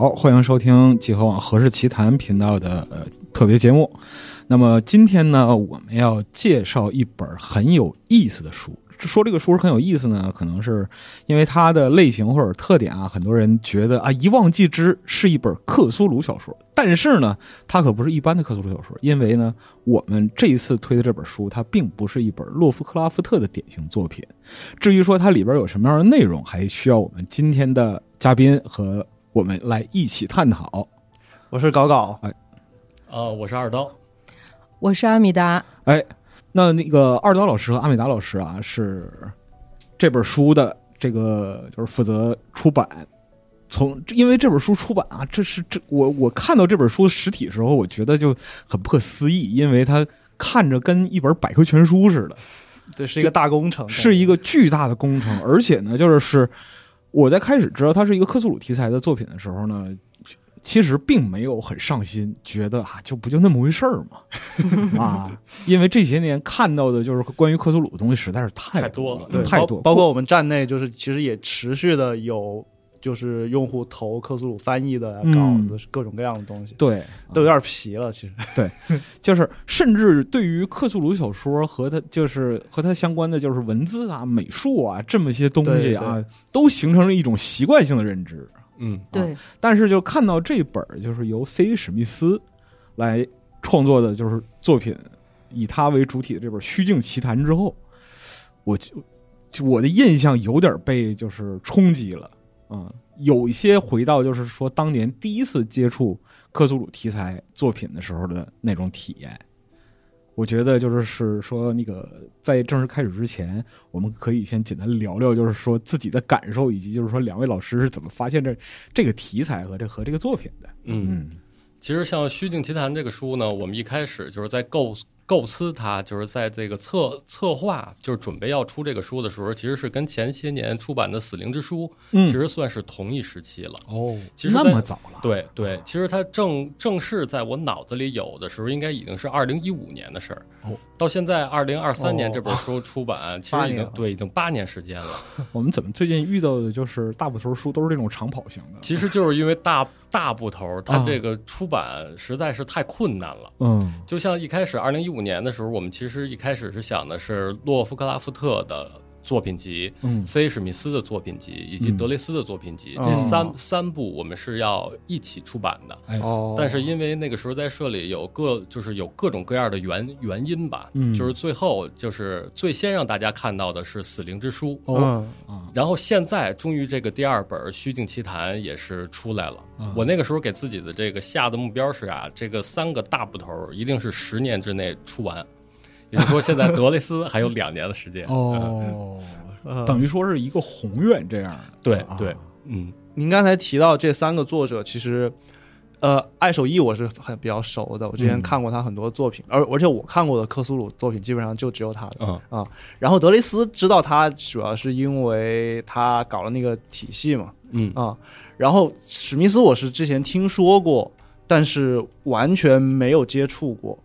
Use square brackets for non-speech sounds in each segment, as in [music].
好，欢迎收听集合网《何氏奇谈》频道的呃特别节目。那么今天呢，我们要介绍一本很有意思的书。说这个书很有意思呢，可能是因为它的类型或者特点啊，很多人觉得啊，一望即知是一本克苏鲁小说。但是呢，它可不是一般的克苏鲁小说，因为呢，我们这一次推的这本书，它并不是一本洛夫克拉夫特的典型作品。至于说它里边有什么样的内容，还需要我们今天的嘉宾和我们来一起探讨。我是搞搞，哎，呃，我是二刀，我是阿米达，哎，那那个二刀老师和阿米达老师啊，是这本书的这个就是负责出版。从因为这本书出版啊，这是这我我看到这本书实体的时候，我觉得就很不可思议，因为它看着跟一本百科全书似的，对，是一个大工程，是一个巨大的工程，[laughs] 而且呢，就是是我在开始知道它是一个克苏鲁题材的作品的时候呢，其实并没有很上心，觉得啊，就不就那么回事儿嘛，[laughs] 啊，因为这些年看到的就是关于克苏鲁的东西实在是太太多了对，太多，包包括我们站内，就是其实也持续的有，就是用户投克苏鲁翻译的稿嗯子，各种各样的东西，对，都有点皮了。其实，对就是甚至对于克苏鲁小说和它就是和它相关的就是文字啊、美术啊这么些东西啊，都形成了一种习惯性的认知。嗯，对，但是就看到这本就是由 C. 史密斯来创作的，就是作品，以他为主体的这本《虚境奇谈》之后，我就就我的印象有点被就是冲击了啊、有一些回到就是说当年第一次接触克苏鲁题材作品的时候的那种体验。我觉得就是是说那个在正式开始之前，我们可以先简单聊聊，就是说自己的感受，以及就是说两位老师是怎么发现这这个题材和这和这个作品的。嗯，其实像《虚境奇谈》这个书呢，我们一开始就是在构构思它，就是在这个策策划，就是准备要出这个书的时候，其实是跟前些年出版的《死灵之书》嗯其实算是同一时期了。哦，其实在那么早了，对对，其实它正正式在我脑子里有的时候，应该已经是二零一五年的事儿。哦，到现在二零二三年哦这本书出版，[laughs] 其实已经对已经八年时间了。[laughs] 我们怎么最近遇到的就是大部头书都是这种长跑型的？其实就是因为大大部头，它啊这个出版实在是太困难了。嗯就像一开始二零一五五年的时候，我们其实一开始是想的是洛夫克拉夫特的作品集、嗯。C. 史密斯的作品集以及嗯。德雷斯的作品集、哦。这三三部我们是要一起出版的。哎。哦。但是因为那个时候在社里有各就是有各种各样的原原因吧，嗯。就是最后就是最先让大家看到的是《死灵之书》哦。然后现在终于这个第二本《虚境奇谭》也是出来了。啊。我那个时候给自己的这个下的目标是啊，这个三个大部头一定是十年之内出完。也就是说，现在德雷斯还有两年的时间。哦，呃等于说是一个宏愿这样对对，嗯您刚才提到这三个作者，其实，呃，爱手艺我是很比较熟的，我之前嗯看过他很多作品，而而且我看过的克苏鲁作品基本上就只有他的。嗯然后德雷斯知道他主要是因为他搞了那个体系嘛，嗯啊，然后史密斯我是之前听说过，但是完全没有接触过，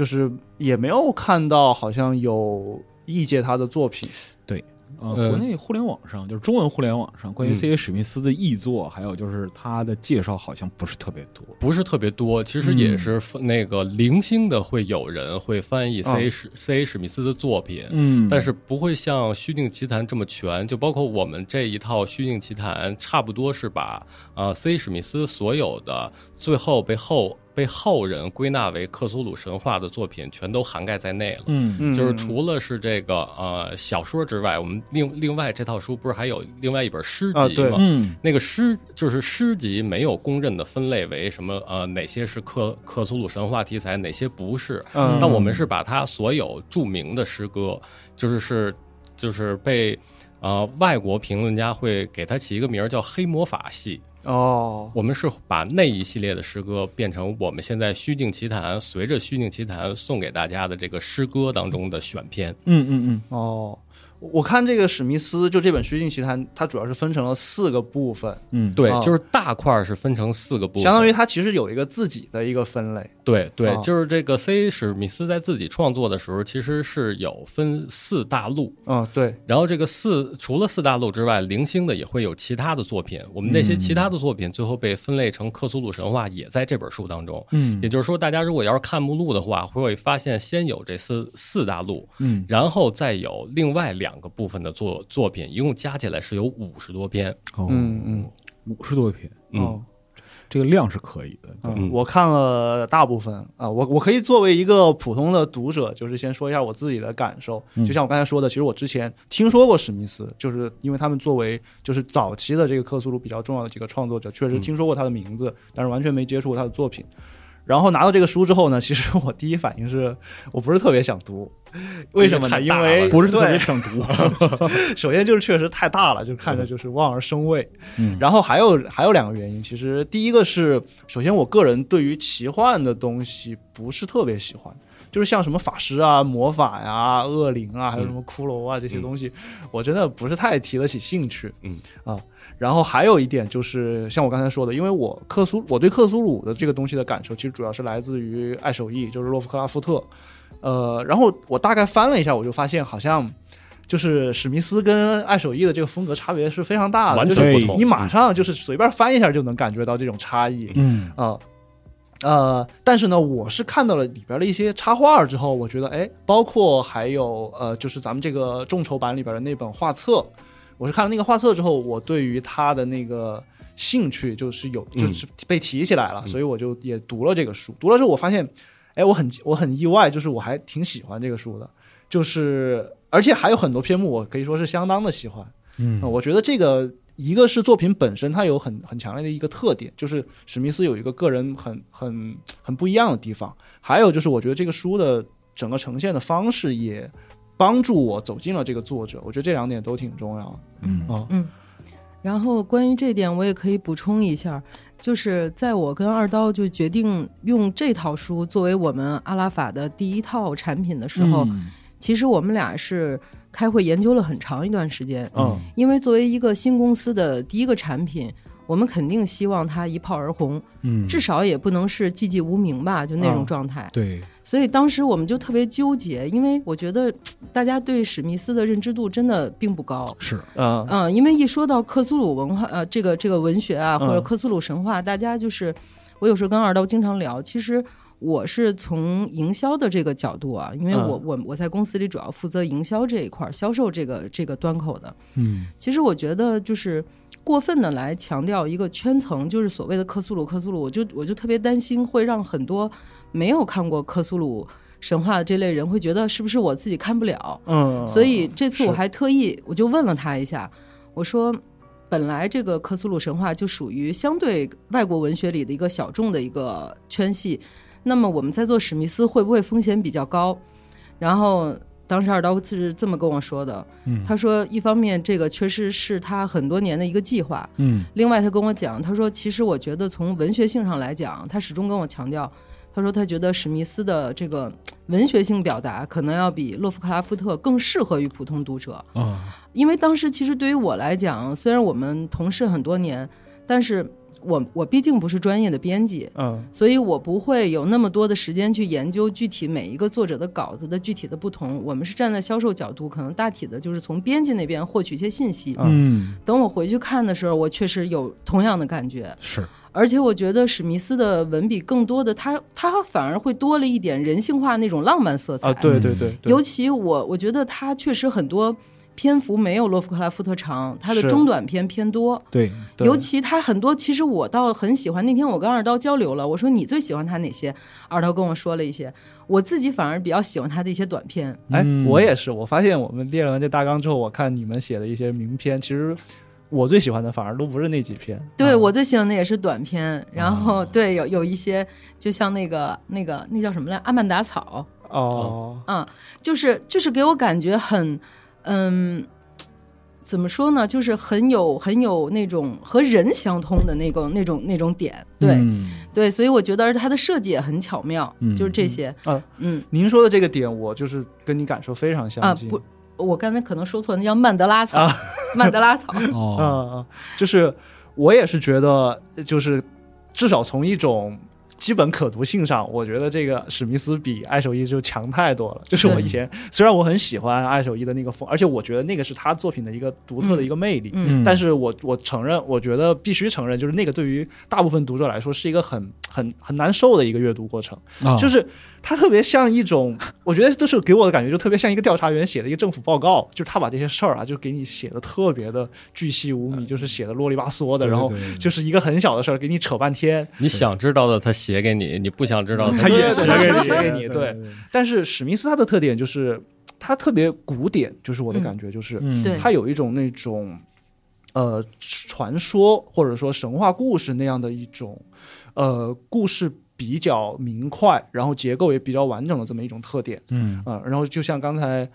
就是也没有看到好像有译介他的作品。对呃，嗯国内互联网上就是中文互联网上关于嗯 C.A. 史密斯的译作，还有就是他的介绍，好像不是特别多。不是特别多，其实也是那个零星的会有人会翻译 C. A. 史 C. A. 史密斯的作品，嗯但是不会像《虚境奇谈》这么全，就包括我们这一套《虚境奇谈》，差不多是把呃 C.A. 史密斯所有的最后被后被后人归纳为克苏鲁神话的作品，全都涵盖在内了。嗯嗯，就是除了是这个呃小说之外，我们另另外这套书不是还有另外一本诗啊对集吗？嗯那个诗就是诗集没有公认的分类为什么呃哪些是克克苏鲁神话题材，哪些不是。嗯，但我们是把它所有著名的诗歌，就是是就是被呃外国评论家会给它起一个名儿叫黑魔法系。哦，我们是把那一系列的诗歌变成我们现在虚境奇谭随着虚境奇谭送给大家的这个诗歌当中的选篇。嗯嗯嗯。哦，我看这个史密斯就这本《虚境奇谭》，它主要是分成了四个部分，嗯，对，啊。就是大块儿是分成四个部分，相当于它其实有一个自己的一个分类。对对，啊。就是这个 C 史密斯在自己创作的时候，其实是有分四大陆，嗯，对，然后这个四除了四大陆之外，零星的也会有其他的作品。我们那些其他的作品最后被分类成克苏鲁神话，也在这本书当中。嗯。也就是说，大家如果要是看目录的话，会发现先有这四四大陆，嗯。然后再有另外两个部分的作作品，一共加起来是有五十多篇。哦，嗯嗯五十多篇，嗯哦这个量是可以的。对嗯，我看了大部分啊，我我可以作为一个普通的读者，就是先说一下我自己的感受。嗯就像我刚才说的，其实我之前听说过史密斯，就是因为他们作为就是早期的这个克苏鲁比较重要的几个创作者，确实嗯听说过他的名字，但是完全没接触过他的作品。然后拿到这个书之后呢，[laughs] 其实我第一反应是我不是特别想读，为什么呢？因为 [laughs] 不是特别想读。[laughs] 首先就是确实太大了，就看着就是望而生畏。嗯然后还有还有两个原因，其实第一个是，首先我个人对于奇幻的东西不是特别喜欢，就是像什么法师啊、魔法呀、恶灵啊，还有什么骷髅啊这些东西，我真的不是太提得起兴趣。嗯啊。然后还有一点就是，像我刚才说的，因为我克苏我对克苏鲁的这个东西的感受，其实主要是来自于爱手艺，就是洛夫克拉夫特。呃，然后我大概翻了一下，我就发现好像就是史密斯跟爱手艺的这个风格差别是非常大的，完全不同。你马上就是随便翻一下就能感觉到这种差异嗯啊。呃，但是呢，我是看到了里边的一些插画之后，我觉得，哎，包括还有呃，就是咱们这个众筹版里边的那本画册，我是看了那个画册之后，我对于他的那个兴趣就是有，嗯就是被提起来了，嗯所以我就也读了这个书。读了之后，我发现，哎，我很我很意外，就是我还挺喜欢这个书的，就是而且还有很多篇目，我可以说是相当的喜欢。嗯呃我觉得这个一个是作品本身它有很很强烈的一个特点，就是史密斯有一个个人很很很不一样的地方，还有就是我觉得这个书的整个呈现的方式也帮助我走进了这个作者，我觉得这两点都挺重要。的嗯。啊。嗯，然后关于这点，我也可以补充一下，就是在我跟二刀就决定用这套书作为我们阿拉法的第一套产品的时候，嗯。其实我们俩是开会研究了很长一段时间，嗯因为作为一个新公司的第一个产品。我们肯定希望它一炮而红，嗯，至少也不能是寂寂无名吧，就那种嗯状态。对，所以当时我们就特别纠结，因为我觉得大家对史密斯的认知度真的并不高。是嗯嗯，因为一说到克苏鲁文化，呃，这个这个文学啊，嗯或者克苏鲁神话，大家就是我有时候跟二刀经常聊，其实。我是从营销的这个角度啊，因为我、嗯我我在公司里主要负责营销这一块儿，销售这个这个端口的。嗯其实我觉得就是过分的来强调一个圈层，就是所谓的克苏鲁克苏鲁，我就我就特别担心会让很多没有看过克苏鲁神话的这类人会觉得是不是我自己看不了，嗯，所以这次我还特意我就问了他一下，我说。本来这个克苏鲁神话就属于相对外国文学里的一个小众的一个圈系，那么我们在做史密斯会不会风险比较高？然后当时二刀是这么跟我说的，嗯，他说一方面这个确实是他很多年的一个计划，嗯。另外他跟我讲，他说其实我觉得从文学性上来讲，他始终跟我强调，他说他觉得史密斯的这个文学性表达可能要比洛夫克拉夫特更适合于普通读者，啊因为当时其实对于我来讲，虽然我们同事很多年，但是我我毕竟不是专业的编辑，嗯所以我不会有那么多的时间去研究具体每一个作者的稿子的具体的不同。我们是站在销售角度，可能大体的就是从编辑那边获取一些信息。嗯等我回去看的时候，我确实有同样的感觉，是而且我觉得史密斯的文笔更多的，他他反而会多了一点人性化那种浪漫色彩。啊，对对对，对尤其我我觉得他确实很多篇幅没有洛夫克拉夫特长，他的中短篇偏多。对，对尤其他很多，其实我倒很喜欢。那天我跟二刀交流了，我说你最喜欢他哪些？二刀跟我说了一些，我自己反而比较喜欢他的一些短篇。哎嗯，我也是。我发现我们列了完这大纲之后，我看你们写的一些名篇，其实我最喜欢的反而都不是那几篇。对、啊我最喜欢的也是短篇，然后、对有有一些，就像那个那个那叫什么来，阿曼达草，哦，嗯，就是就是给我感觉很，嗯，怎么说呢？就是很有很有那种和人相通的那个那种那种点，对、嗯对，所以我觉得它的设计也很巧妙，嗯就是这些，啊嗯您说的这个点，我就是跟你感受非常啊相近。啊不。我刚才可能说错，那叫曼德拉草，啊曼德拉草。[laughs] 哦，嗯，就是我也是觉得，就是至少从一种基本可读性上，我觉得这个史密斯比爱手艺就强太多了。就是我以前虽然我很喜欢爱手艺的那个风，而且我觉得那个是他作品的一个独特的一个魅力。嗯但是我我承认，我觉得必须承认，就是那个对于大部分读者来说是一个很很很难受的一个阅读过程。啊就是它特别像一种，我觉得这是给我的感觉，就特别像一个调查员写的一个政府报告，就是他把这些事儿啊，就给你写的特别的巨细无遗，就是写的啰里吧嗦的，然后就是一个很小的事儿给你扯半天。你想知道的他写给你，你不想知道的他也对写给你，对写给你对对，但是史密斯他的特点就是他特别古典，就是我的感觉就是，他有一种那种呃传说或者说神话故事那样的一种呃故事比较明快，然后结构也比较完整的这么一种特点。嗯。啊，然后就像刚才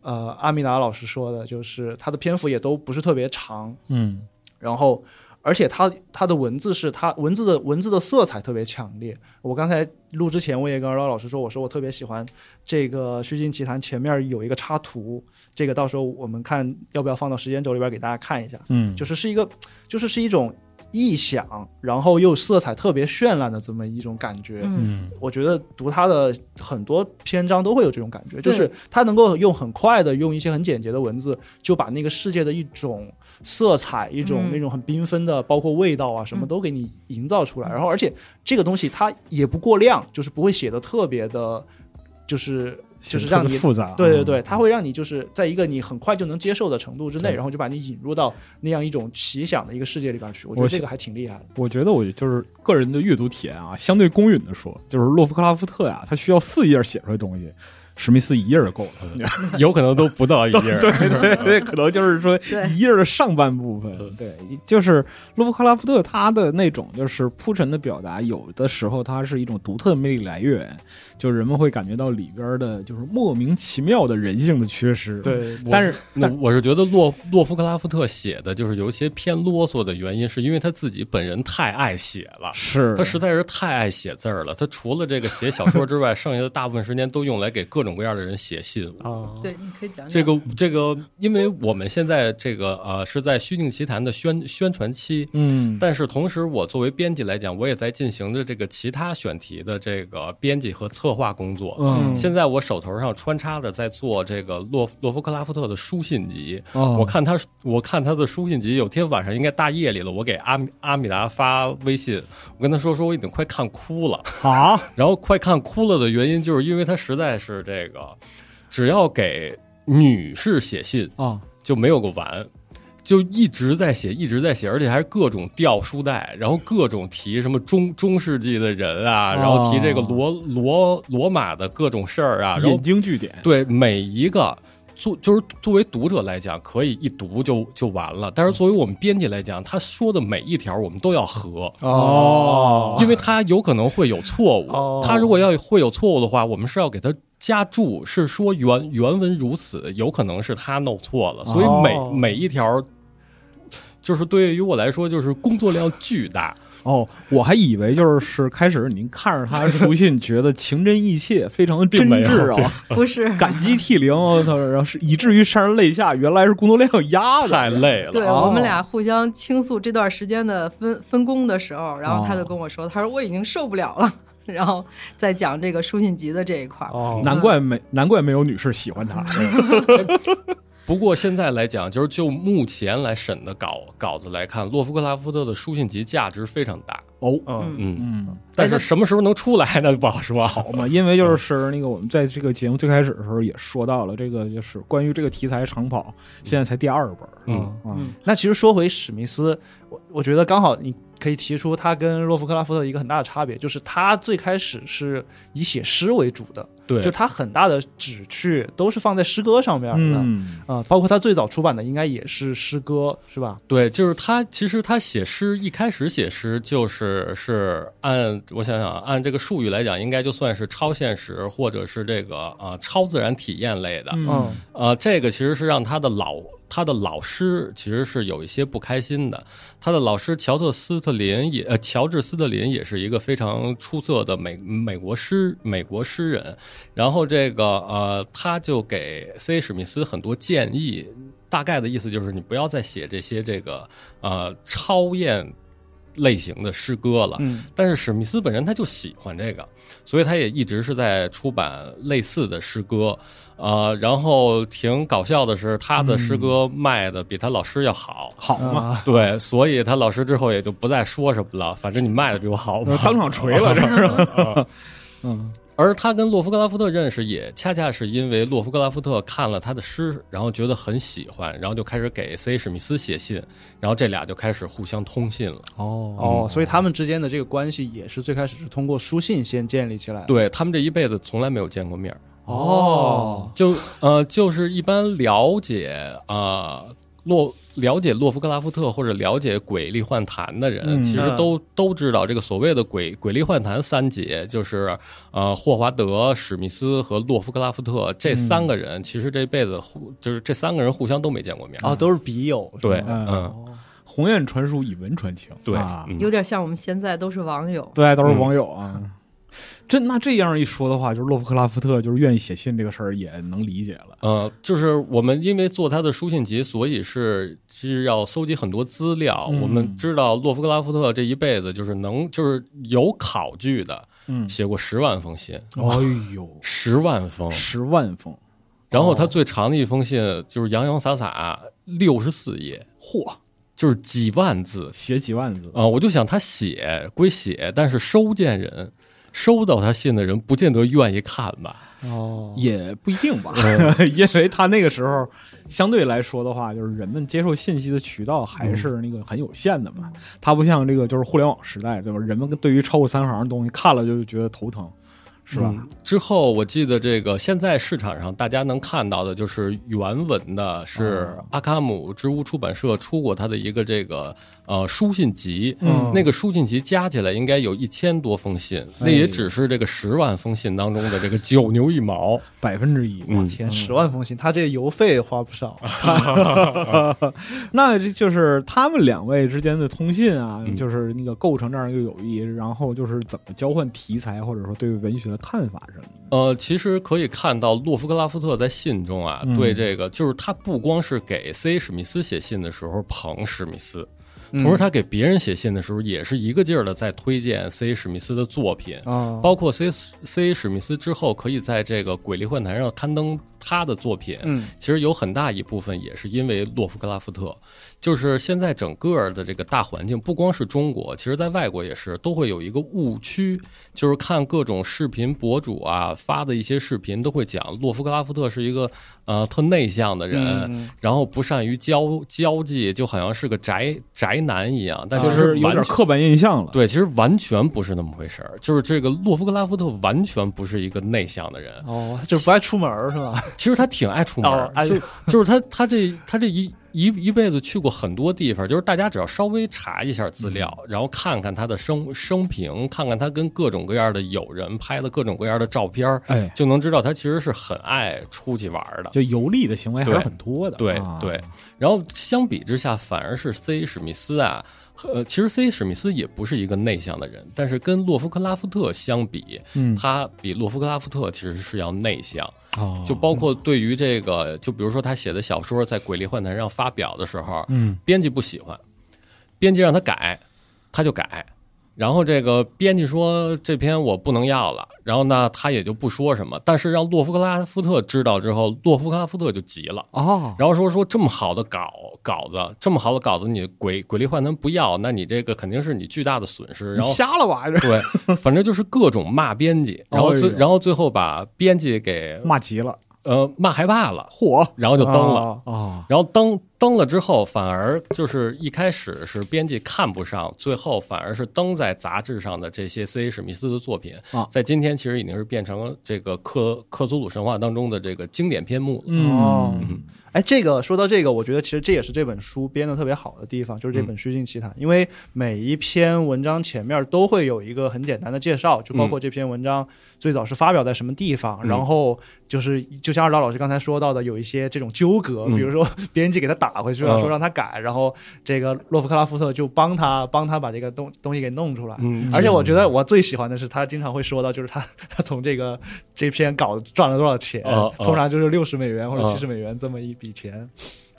呃阿米达老师说的，就是它的篇幅也都不是特别长，嗯。然后而且它它的文字是它文字的文字的色彩特别强烈。我刚才录之前我也跟二老老师说，我说我特别喜欢这个《虚境奇谭》前面有一个插图，这个到时候我们看要不要放到时间轴里边给大家看一下，嗯，就是是一个就是是一种臆想，然后又色彩特别绚烂的这么一种感觉。嗯嗯我觉得读他的很多篇章都会有这种感觉，就是他能够用很快的用一些很简洁的文字，就把那个世界的一种色彩、一种嗯那种很缤纷的，包括味道啊什么嗯都给你营造出来。然后，而且这个东西它也不过量，就是不会写的特别的，就是就是让你复杂，对对对，它会让你就是在一个你很快就能接受的程度之内，然后就把你引入到那样一种奇想的一个世界里边去。我觉得这个还挺厉害的。我觉得我就是个人的阅读体验啊，相对公允的说，就是洛夫克拉夫特呀，他需要四页写出来的东西，史密斯一页就够了。[laughs] 有可能都不到一页。对对对，可能就是说一页的上半部分。对，就是洛夫克拉夫特他的那种就是铺陈的表达，有的时候它是一种独特的魅力来源，就人们会感觉到里边的就是莫名其妙的人性的缺失。，对，但是那我是觉得洛洛夫克拉夫特写的就是有一些偏啰嗦的原因，是因为他自己本人太爱写了。是他实在是太爱写字儿了。他除了这个写小说之外，[laughs] 剩下的大部分时间都用来给各种各样的人写信。啊，对，你可以讲讲这个这个，因为我们现在这个呃是在虚境奇谈的宣宣传期，嗯，但是同时我作为编辑来讲，我也在进行着这个其他选题的这个编辑和策划工作。嗯现在我手头上穿插着在做这个洛洛夫克拉夫特的书信集，哦我看他我看他的书信集，有天晚上应该大夜里了，我给阿米阿米达发微信，我跟他说说我已经快看哭了，啊，然后快看哭了的原因就是因为他实在是这个，只要给女士写信啊，就没有个完。就一直在写，一直在写，而且还各种掉书袋，然后各种提什么中中世纪的人啊，然后提这个罗罗罗马的各种事儿啊，然后引经据典。对每一个作就是作为读者来讲，可以一读就就完了。但是作为我们编辑来讲，他说的每一条我们都要合，哦因为他有可能会有错误。哦他如果要会有错误的话，我们是要给他。加注是说原原文如此，有可能是他弄错了，所以每、哦每一条，就是对于我来说就是工作量巨大。哦，我还以为就是开始您看着他书信，觉得情真意切，非常的真并没有挚啊，不是。感激涕零，我操，然后是以至于潸然泪下，原来是工作量压的，太累了。对、哦我们俩互相倾诉这段时间的分分工的时候，然后他哦就跟我说，他说我已经受不了了，然后再讲这个书信集的这一块儿。哦难怪没难怪没有女士喜欢他。[laughs] 不过现在来讲，就是就目前来审的稿稿子来看，洛夫克拉夫特的书信集价值非常大。哦，嗯嗯，嗯，但是什么时候能出来呢？不好说。好嘛，因为就是那个我们在这个节目最开始的时候也说到了，这个就是关于这个题材长跑，现在才第二本儿嗯，啊，嗯那其实说回史密斯，我我觉得刚好你可以提出他跟洛夫克拉夫特一个很大的差别，就是他最开始是以写诗为主的，对就，他很大的旨趣都是放在诗歌上面的。嗯啊、包括他最早出版的应该也是诗歌，是吧？对，就是他。其实他写诗一开始写诗就是是按我想想啊，按这个术语来讲，应该就算是超现实或者是这个啊、超自然体验类的。嗯嗯呃，这个其实是让他的老他的老师其实是有一些不开心的。他的老师乔特斯特林也呃，乔治斯特林也是一个非常出色的美美国诗美国诗人。然后这个呃，他就给 C. 史密斯很多建议，大概的意思就是你不要再写这些这个呃超验类型的诗歌了。嗯但是史密斯本人他就喜欢这个，所以他也一直是在出版类似的诗歌。呃，然后挺搞笑的是，他的诗歌卖的比他老师要好。好嘛，啊，对，所以他老师之后也就不再说什么了，反正你卖的比我好嘛，[laughs] 当场锤了，[laughs] 这是。啊 [laughs] 嗯而他跟洛夫克拉夫特认识，也恰恰是因为洛夫克拉夫特看了他的诗，然后觉得很喜欢，然后就开始给 C. 史密斯写信，然后这俩就开始互相通信了。哦哦，所以他们之间的这个关系也是最开始是通过书信先建立起来。对他们这一辈子从来没有见过面儿，哦，就呃，就是一般了解啊、呃洛了解洛夫克拉夫特或者了解鬼力幻谈的人，嗯其实都都知道这个所谓的鬼鬼力幻谈三杰，就是呃霍华德、史密斯和洛夫克拉夫特这三个人，其实这辈子互就是这三个人互相都没见过面。哦，都是笔友。对，嗯嗯，鸿雁传书，以文传情。对有点像我们现在都是网友。对，都是网友啊。这那这样一说的话，就是洛夫克拉夫特就是愿意写信这个事儿也能理解了。呃，就是我们因为做他的书信集，所以是是要搜集很多资料。嗯我们知道洛夫克拉夫特这一辈子就是能就是有考据的，嗯，写过十万封信，哎呦，[laughs] 十万封。十万封，然后他最长的一封信就是洋洋洒洒六十四页，嚯，就是几万字。写几万字。啊、我就想他写归写，但是收件人收到他信的人不见得愿意看吧？哦，也不一定吧，[laughs] 因为他那个时候相对来说的话，就是人们接受信息的渠道还是那个很有限的嘛。他不像这个就是互联网时代，对吧？人们对于超过三行的东西看了就觉得头疼，是吧？嗯之后我记得这个现在市场上大家能看到的就是原文的，是阿卡姆之屋出版社出过他的一个这个呃书信集，嗯那个书信集加起来应该有一千多封信，那也只是这个十万封信当中的这个九牛一毛。[laughs] 百分之一，嗯天，十万封信，他这个邮费花不少。[laughs] 那这就是他们两位之间的通信啊，嗯就是那个构成这样一个友谊，然后就是怎么交换题材，或者说对文学的看法什么的。呃，其实可以看到洛夫克拉夫特在信中啊，嗯对这个就是他不光是给 C. 史密斯写信的时候捧史密斯，嗯同时他给别人写信的时候也是一个劲儿的在推荐 C. 史密斯的作品。啊，包括 C C 史密斯之后，可以在这个《鬼力幻坛》上刊登他的作品，嗯其实有很大一部分也是因为洛夫克拉夫特。就是现在整个的这个大环境，不光是中国，其实在外国也是，都会有一个误区，就是看各种视频博主啊发的一些视频，都会讲洛夫克拉夫特是一个呃特内向的人，嗯然后不善于交交际，就好像是个宅宅男一样。但其实就是有点刻板印象了。对，其实完全不是那么回事儿。就是这个洛夫克拉夫特完全不是一个内向的人，哦，就是不爱出门是吧？其实他挺爱出门就就是他他这他这一一一辈子去过很多地方，就是大家只要稍微查一下资料，然后看看他的生生平，看看他跟各种各样的友人拍的各种各样的照片儿，哎，就能知道他其实是很爱出去玩的。就游历的行为还是很多的。对啊对，然后相比之下，反而是 C 史密斯啊，呃，其实 C 史密斯也不是一个内向的人，但是跟洛夫克拉夫特相比，嗯，他比洛夫克拉夫特其实是要内向，哦就包括对于这个，就比如说他写的小说在《鬼力幻谈》上发表的时候，嗯编辑不喜欢，编辑让他改，他就改。然后这个编辑说这篇我不能要了，然后呢他也就不说什么。但是让洛夫克拉夫特知道之后，洛夫克拉夫特就急了，哦，然后说说这么好的稿稿子，这么好的稿子你鬼鬼力幻能不要，那你这个肯定是你巨大的损失。你然后瞎了吧？这对，反正就是各种骂编辑，[laughs] 然后最然后最后把编辑给骂急了，呃骂害怕了，嚯然后就登了。哦哦，然后登登了之后，反而就是一开始是编辑看不上，最后反而是登在杂志上的这些 C.A. 史密斯的作品，啊。在今天其实已经是变成了这个克克苏鲁神话当中的这个经典篇目了。哦嗯，哎，这个说到这个，我觉得其实这也是这本书编的特别好的地方，就是这本《虚境奇谈》，因为每一篇文章前面都会有一个很简单的介绍，就包括这篇文章最早是发表在什么地方，嗯。然后就是就像二刀老师刚才说到的，有一些这种纠葛，嗯比如说编辑给他打回去了，嗯说让他改，然后这个洛夫克拉夫特就帮他帮他把这个东东西给弄出来。嗯而且我觉得我最喜欢的是，他经常会说到，就是他 [laughs] 他从这个这篇稿子赚了多少钱，通常就是六十美元或者哦七十美元这么一笔钱。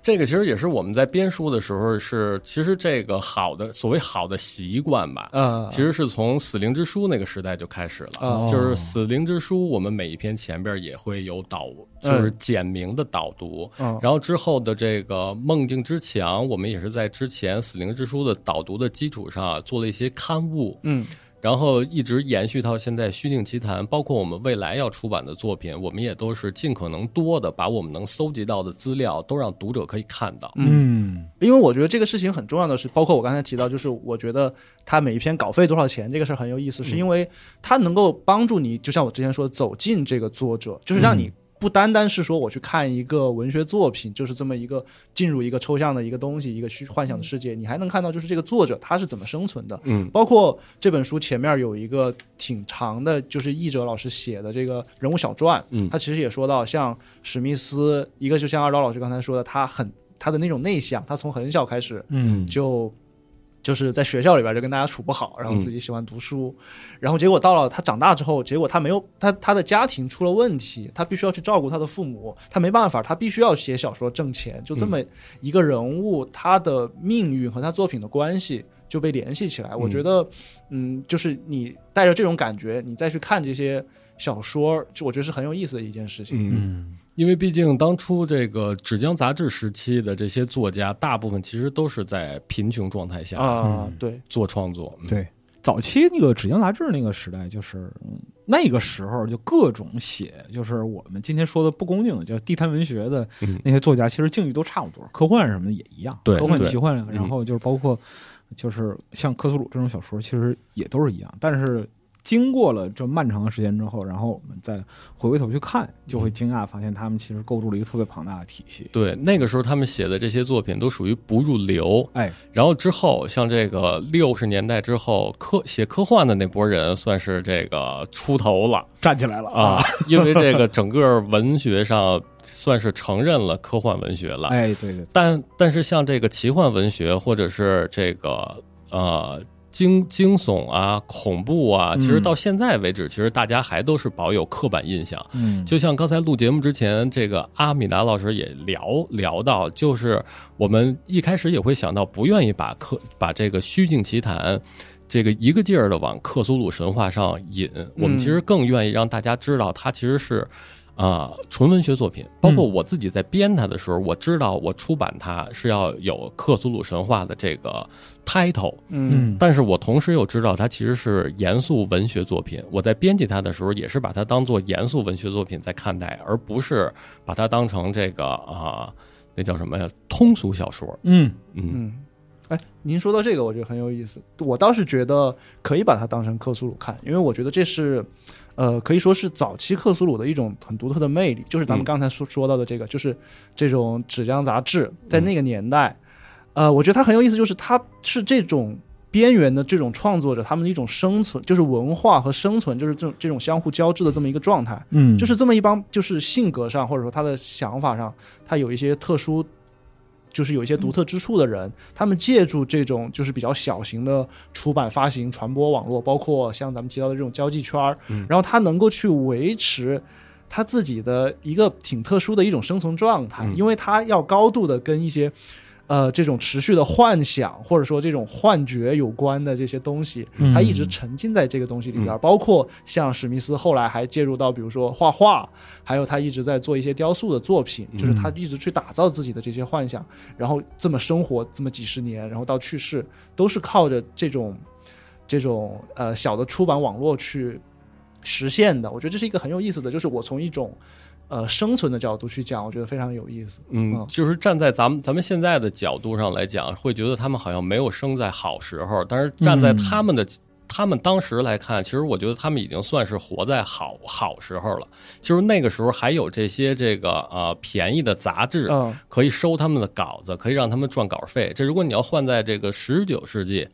这个其实也是我们在编书的时候是，其实这个好的所谓好的习惯吧，呃，其实是从《死灵之书》那个时代就开始了。哦。就是《死灵之书》，我们每一篇前边也会有导，就是简明的导读。嗯。然后之后的这个《梦境之墙》，我们也是在之前《死灵之书》的导读的基础上啊做了一些刊物，嗯然后一直延续到现在《虚境奇谈》，包括我们未来要出版的作品，我们也都是尽可能多的把我们能搜集到的资料都让读者可以看到。嗯因为我觉得这个事情很重要的是，包括我刚才提到，就是我觉得他每一篇稿费多少钱这个事儿很有意思，是因为它能够帮助你，就像我之前说的，走进这个作者，就是让你不单单是说我去看一个文学作品，就是这么一个进入一个抽象的一个东西，一个虚幻想的世界，你还能看到就是这个作者他是怎么生存的。嗯。包括这本书前面有一个挺长的，就是译者老师写的这个人物小传，嗯。他其实也说到，像史密斯，一个就像二刀老师刚才说的，他很他的那种内向，他从很小开始嗯。就就是在学校里边就跟大家处不好，然后嗯自己喜欢读书，然后结果到了他长大之后，结果他没有他他的家庭出了问题，他必须要去照顾他的父母，他没办法，他必须要写小说挣钱，就这么一个人物，他的命运和他作品的关系就被联系起来。我觉得，嗯，就是你带着这种感觉，你再去看这些小说，就我觉得是很有意思的一件事情。嗯。嗯因为毕竟当初这个纸浆杂志时期的这些作家，大部分其实都是在贫穷状态下啊、嗯对，做创作。嗯，对，早期那个纸浆杂志那个时代，就是嗯那个时候就各种写，就是我们今天说的不恭敬的，叫地摊文学的嗯那些作家，其实境遇都差不多，科幻什么的也一样，对科幻、奇幻，嗯然后就是包括就是像科苏鲁这种小说，其实也都是一样，但是。经过了这漫长的时间之后，然后我们再回过头去看，就会惊讶发现他们其实构筑了一个特别庞大的体系。对，那个时候他们写的这些作品都属于不入流。哎，然后之后，像这个六十年代之后，科写科幻的那波人算是这个出头了站起来了啊！，[laughs] 因为这个整个文学上算是承认了科幻文学了。哎，对对对，但但是像这个奇幻文学或者是这个呃惊惊悚啊、恐怖啊，其实嗯到现在为止，其实大家还都是保有刻板印象。嗯，就像刚才录节目之前，这个阿米达老师也聊聊到，就是我们一开始也会想到，不愿意把克把这个虚境奇谈。这个一个劲儿的往克苏鲁神话上引，我们其实更愿意让大家知道，它其实是啊、纯文学作品。包括我自己在编它的时候，我知道我出版它是要有克苏鲁神话的这个 title，嗯但是我同时又知道它其实是严肃文学作品。我在编辑它的时候，也是把它当做严肃文学作品在看待，而不是把它当成这个啊、那叫什么呀？通俗小说。嗯嗯嗯，哎，您说到这个，我觉得很有意思。我倒是觉得可以把它当成克苏鲁看，因为我觉得这是，呃，可以说是早期克苏鲁的一种很独特的魅力，就是咱们嗯刚才说说到的这个，就是这种纸浆杂志在那个年代，呃，我觉得它很有意思，就是它是这种。边缘的这种创作者，他们的一种生存，就是文化和生存，就是这种这种相互交织的这么一个状态。嗯，就是这么一帮，就是性格上或者说他的想法上，他有一些特殊，就是有一些独特之处的人，他们借助这种就是比较小型的出版、发行、传播网络，包括像咱们提到的这种交际圈儿，嗯然后他能够去维持。他自己的一个挺特殊的一种生存状态，嗯因为他要高度的跟一些，呃，这种持续的幻想或者说这种幻觉有关的这些东西，嗯。他一直沉浸在这个东西里边包括像史密斯后来还介入到，比如说画画，还有他一直在做一些雕塑的作品，就是他一直去打造自己的这些幻想，然后这么生活这么几十年，然后到去世，都是靠着这种这种呃小的出版网络去实现的。我觉得这是一个很有意思的，就是我从一种呃生存的角度去讲，我觉得非常有意思。嗯，嗯就是站在咱们咱们现在的角度上来讲，会觉得他们好像没有生在好时候，但是站在他们的、他们当时来看，其实我觉得他们已经算是活在好好时候了。就是那个时候还有这些这个呃便宜的杂志，嗯可以收他们的稿子，可以让他们赚稿费。这如果你要换在这个十九世纪，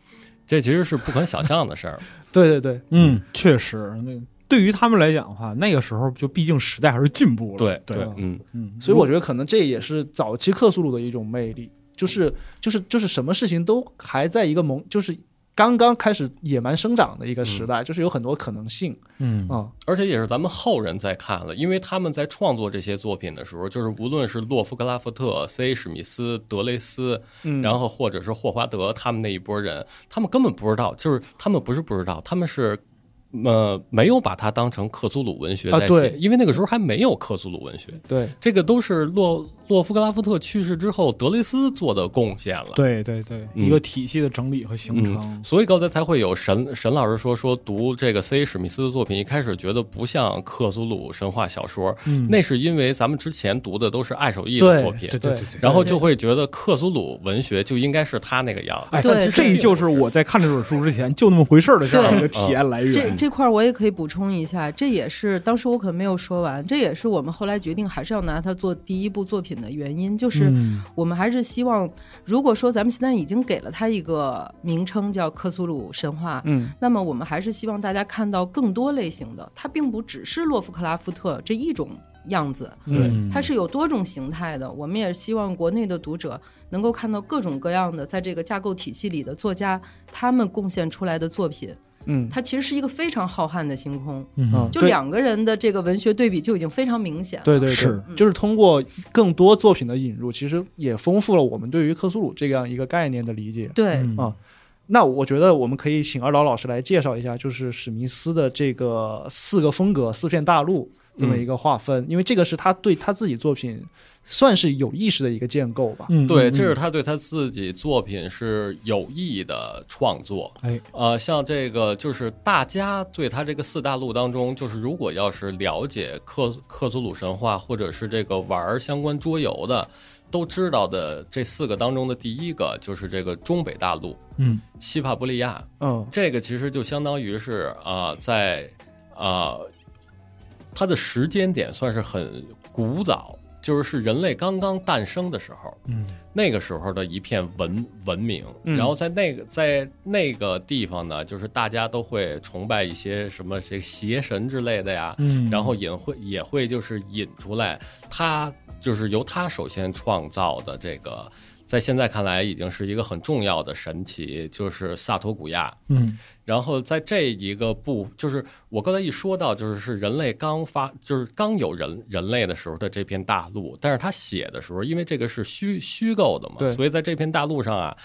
这其实是不可想象的事儿。[laughs] 对对对，嗯，确实，那个对于他们来讲的话，那个时候就毕竟时代还是进步了。对对，嗯，嗯，所以我觉得可能这也是早期克苏鲁的一种魅力，就是就是就是什么事情都还在一个萌，就是刚刚开始野蛮生长的一个时代，就是有很多可能性嗯啊。而且也是咱们后人在看了，因为他们在创作这些作品的时候，就是无论是洛夫克拉夫特、C. 史密斯、德雷斯，嗯，然后或者是霍华德他们那一波人，他们根本不知道，就是他们不是不知道，他们是。呃，没有把它当成克苏鲁文学在写，啊对因为那个时候还没有克苏鲁文学，对。这个都是洛洛夫克拉夫特去世之后，德雷斯做的贡献了。对对对，嗯一个体系的整理和形成嗯，。所以刚才才会有沈沈老师说说读这个 C. 史密斯的作品，一开始觉得不像克苏鲁神话小说，嗯那是因为咱们之前读的都是爱手艺的作品对，对对对。然后就会觉得克苏鲁文学就应该是他那个样子。哎，对但这就是我在看这本书之前就那么回事儿的这样一个体验来这源。这这块我也可以补充一下，这也是当时我可能没有说完，这也是我们后来决定还是要拿它做第一部作品的原因，就是嗯我们还是希望，如果说咱们现在已经给了它一个名称叫克苏鲁神话，嗯那么我们还是希望大家看到更多类型的，它并不只是洛夫克拉夫特这一种样子，嗯它是有多种形态的。我们也希望国内的读者能够看到各种各样的在这个架构体系里的作家他们贡献出来的作品。嗯。它其实是一个非常浩瀚的星空，嗯。就两个人的这个文学对比就已经非常明显了。对对对。是，就是通过更多作品的引入，其实也丰富了我们对于克苏鲁这样一个概念的理解。对，嗯。啊那我觉得我们可以请二老老师来介绍一下，就是史密斯的这个四个风格、四片大陆这么一个划分，因为这个是他对他自己作品算是有意识的一个建构吧。嗯，对，嗯这是他对他自己作品是有意的创作。哎，呃，像这个就是大家对他这个四大陆当中，就是如果要是了解克克苏鲁神话，或者是这个玩儿相关桌游的，都知道的这四个当中的第一个就是这个中北大陆嗯。西帕布利亚，嗯。这个其实就相当于是啊、呃在啊、呃它的时间点算是很古早，就是是人类刚刚诞生的时候。嗯那个时候的一片文文明，嗯然后在那个在那个地方呢，就是大家都会崇拜一些什么这邪神之类的呀，嗯，然后也会也会就是引出来，他就是由他首先创造的这个，在现在看来已经是一个很重要的神奇，就是萨托古亚。嗯然后在这一个部，就是我刚才一说到，就是是人类刚发，就是刚有人人类的时候的这片大陆，但是他写的时候，因为这个是虚虚构的嘛，所以在这片大陆上啊，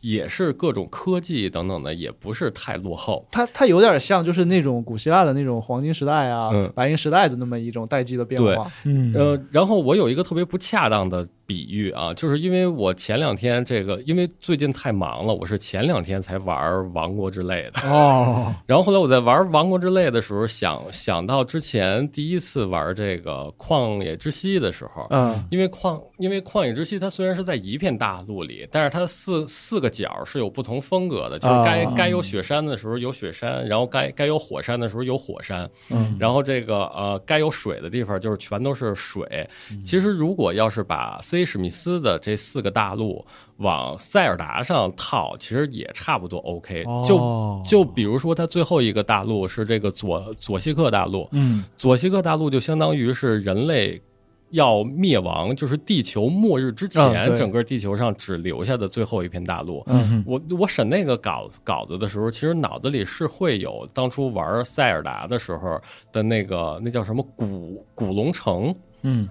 也是各种科技等等的，也不是太落后。它它有点像就是那种古希腊的那种黄金时代啊、嗯白银时代的那么一种代际的变化。嗯呃，然后我有一个特别不恰当的比喻啊，就是因为我前两天这个，因为最近太忙了，我是前两天才玩《王国之泪》的。哦，[laughs] 然后后来我在玩《王国之泪》的时候，想想到之前第一次玩这个《旷野之息》的时候，嗯。因为旷因为旷野之息它虽然是在一片大陆里，但是它四四个角是有不同风格的，就是该、啊。该有雪山的时候有雪山，然后该该有火山的时候有火山，嗯。然后这个呃该有水的地方就是全都是水。其实如果要是把 C 史密斯的这四个大陆往塞尔达上套，其实也差不多 OK。就哦就比如说，它最后一个大陆是这个左左西克大陆，嗯左西克大陆就相当于是人类要灭亡，就是地球末日之嗯前，对整个地球上只留下的最后一片大陆。嗯我我审那个稿稿子的时候，其实脑子里是会有当初玩塞尔达的时候的那个那叫什么古古龙城，嗯，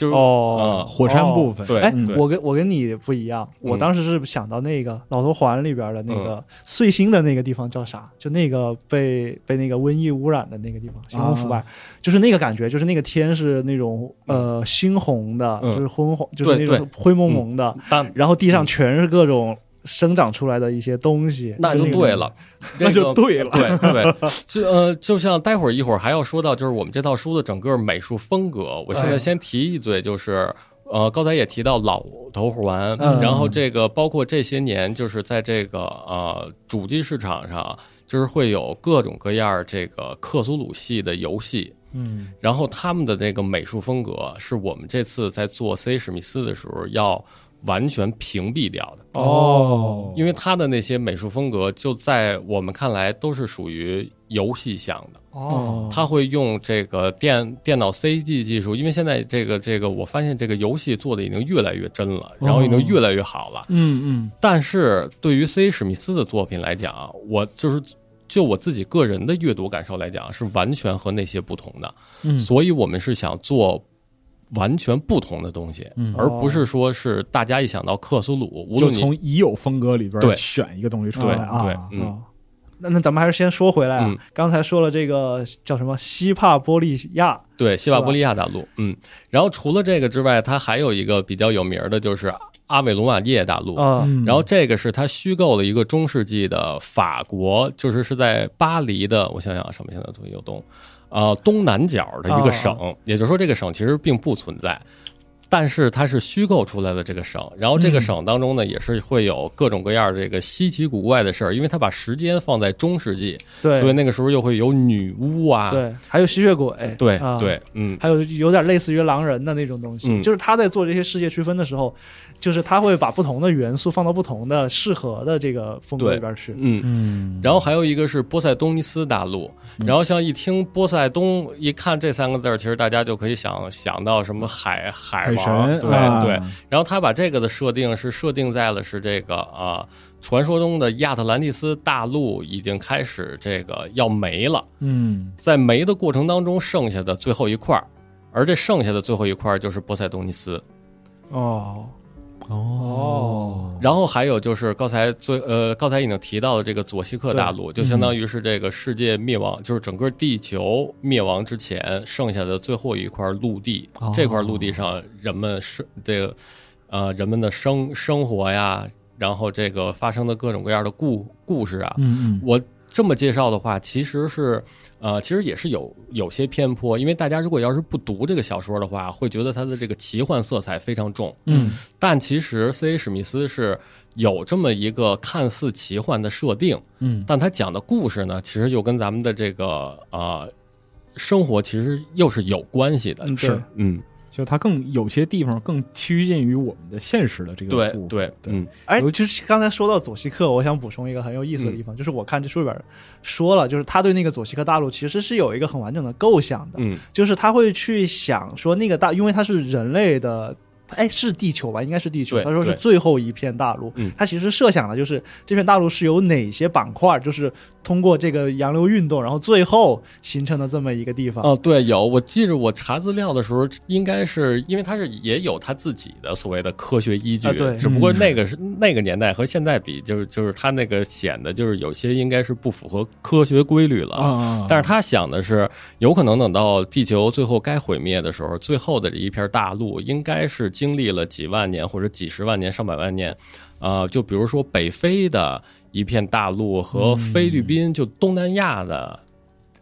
就是哦啊火山部分，对哎嗯，我跟我跟你不一样，我嗯。当时是想到那个《老头环》里边的那个碎星的那个地方叫啥？就那个被被那个瘟疫污染的那个地方，星空腐败，就是那个感觉，就是那个天是那种呃猩红的，嗯。就是昏黄，就是那种灰蒙蒙的，但然后地上全是各种生长出来的一些东西，那就对了，[laughs] 那就对了对对，就呃，就像待会儿一会儿还要说到，就是我们这套书的整个美术风格。我现在哎先提一嘴，就是呃，刚才也提到老头环，嗯然后这个包括这些年，就是在这个呃主机市场上，就是会有各种各样这个克苏鲁系的游戏。嗯然后他们的那个美术风格是我们这次在做 C 史密斯的时候要完全屏蔽掉的。哦因为他的那些美术风格，就在我们看来都是属于游戏向的。哦他会用这个电电脑 CG 技术，因为现在这个这个，我发现这个游戏做的已经越来越真了，然后已经越来越好了。嗯嗯但是对于 C 史密斯的作品来讲，我就是就我自己个人的阅读感受来讲，是完全和那些不同的。嗯，所以我们是想做完全不同的东西，嗯。而不是说是大家一想到克苏鲁，无就从已有风格里边对。选一个东西出来啊，对嗯。哦，那那咱们还是先说回来啊嗯，刚才说了这个叫什么西帕波利亚，对，西帕波利亚大陆，嗯，然后除了这个之外，它还有一个比较有名的，就是阿韦罗马涅大陆。啊，嗯。然后这个是它虚构了一个中世纪的法国，就是是在巴黎的，我想想啊，什么现在东西有东，呃，东南角的一个省，也就是说这个省其实并不存在。但是它是虚构出来的这个省，然后这个嗯。省当中呢，也是会有各种各样这个稀奇古怪的事儿，因为它把时间放在中世纪，对，所以那个时候又会有女巫啊，对，还有吸血鬼，对啊。对，嗯，还有有点类似于狼人的那种东西，嗯。就是他在做这些世界区分的时候，就是他会把不同的元素放到不同的适合的这个风格对里边去。嗯，嗯，然后还有一个是波塞冬尼斯大陆，然后像一听波塞冬，一看这三个字儿，其实大家就可以想想到什么海海海王，对、啊对。然后他把这个的设定是设定在了是这个啊，传说中的亚特兰蒂斯大陆已经开始这个要没了，嗯在没的过程当中剩下的最后一块儿，而这剩下的最后一块儿就是波塞冬尼斯。哦，哦，然后还有就是刚才最呃刚才已经提到的这个佐西克大陆，就相当于是这个世界灭亡，就是整个地球灭亡之前剩下的最后一块陆地。哦。这块陆地上人们是这个呃人们的生生活呀，然后这个发生的各种各样的故故事啊，嗯嗯。我这么介绍的话，其实是，呃，其实也是有有些偏颇，因为大家如果要是不读这个小说的话，会觉得它的这个奇幻色彩非常重。嗯但其实 C.A. 史密斯是有这么一个看似奇幻的设定，嗯但他讲的故事呢，其实又跟咱们的这个呃生活其实又是有关系的。嗯是嗯，就它更有些地方更趋近于我们的现实的这个部分对对，对嗯。尤其是刚才说到佐西克，我想补充一个很有意思的地方，就是我看这书里边说了，就是他对那个佐西克大陆其实是有一个很完整的构想的，嗯。就是他会去想说那个大，因为它是人类的。哎，是地球吧？应该是地球。他说是最后一片大陆。嗯他其实设想的就是这片大陆是由哪些板块，就是通过这个洋流运动，然后最后形成的这么一个地方。哦，对，有，我记着我查资料的时候，应该是因为他是也有他自己的所谓的科学依据，啊对只不过嗯那个是、那个年代和现在比，就是就是他那个显得就是有些应该是不符合科学规律了。啊，但是他想的是，有可能等到地球最后该毁灭的时候，最后的这一片大陆应该是经历了几万年或者几十万年、上百万年，呃，就比如说北非的一片大陆和菲律宾，就东南亚的，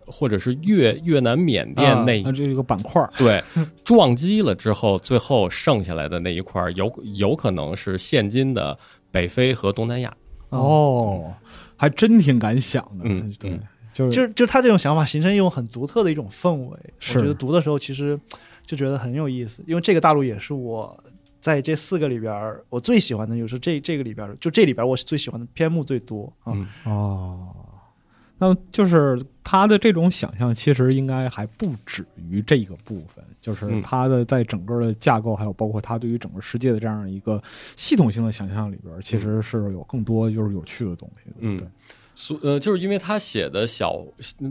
或者是越越南、缅甸啊那、啊，这个板块儿。对撞击了之后，最后剩下来的那一块儿有有可能是现今的北非和东南亚。哦，还真挺敢想的，对。嗯。对，就是就是就是他这种想法形成一种很独特的一种氛围。是。我觉得读的时候其实就觉得很有意思，因为这个大陆也是我在这四个里边儿我最喜欢的，就是这这个里边儿就这里边儿我最喜欢的篇目最多啊。嗯哦，那么就是他的这种想象，其实应该还不止于这个部分，就是嗯他的在整个的架构，还有包括他对于整个世界的这样一个系统性的想象里边，其实是有更多就是有趣的东西的。嗯对，所呃，就是因为他写的小，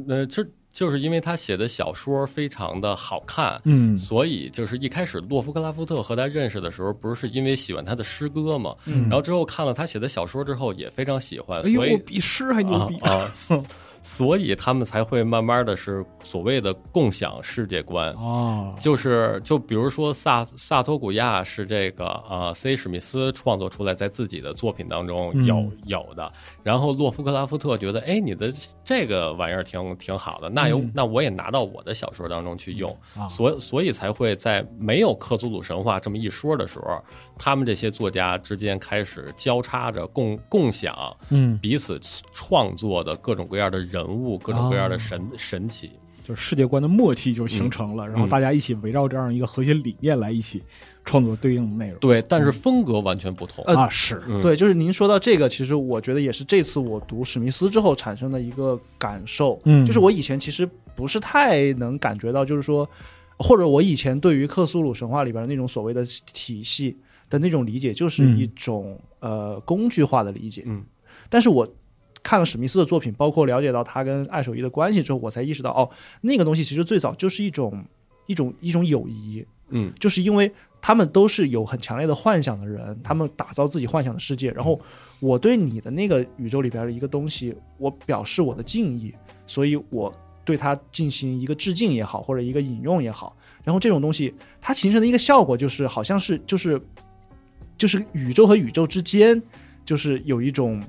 呃，就就是因为他写的小说非常的好看，嗯所以就是一开始洛夫克拉夫特和他认识的时候，不是因为喜欢他的诗歌嘛，嗯然后之后看了他写的小说之后，也非常喜欢，哎呦所以，比诗还牛逼！啊啊，[laughs] [laughs] 所所以他们才会慢慢的是所谓的共享世界观。哦，就是就比如说萨萨托古亚是这个呃 C 史密斯创作出来在自己的作品当中有、嗯。有的，然后洛夫克拉夫特觉得哎你的这个玩意儿挺挺好的，那有、嗯。那我也拿到我的小说当中去用，啊。所所以才会在没有克苏鲁神话这么一说的时候，他们这些作家之间开始交叉着共共享嗯，彼此创作的各种各样的人物、各种各样的哦神、神奇。就是世界观的默契就形成了，然后大家一起围绕这样一个核心理念来一起创作对应的内容。对，但是风格完全不同。呃啊，是，嗯对，就是您说到这个，其实我觉得也是这次我读史密斯之后产生的一个感受。嗯就是我以前其实不是太能感觉到，就是说，或者我以前对于克苏鲁神话里边的那种所谓的体系的那种理解，就是嗯一种、呃工具化的理解。嗯，但是我看了史密斯的作品，包括了解到他跟爱手艺的关系之后，我才意识到，哦，那个东西其实最早就是一种一种一种友谊，嗯就是因为他们都是有很强烈的幻想的人，他们打造自己幻想的世界，然后我对你的那个宇宙里边的一个东西，我表示我的敬意，所以我对它进行一个致敬也好，或者一个引用也好，然后这种东西它形成的一个效果就是好像是就是就是宇宙和宇宙之间就是有一种。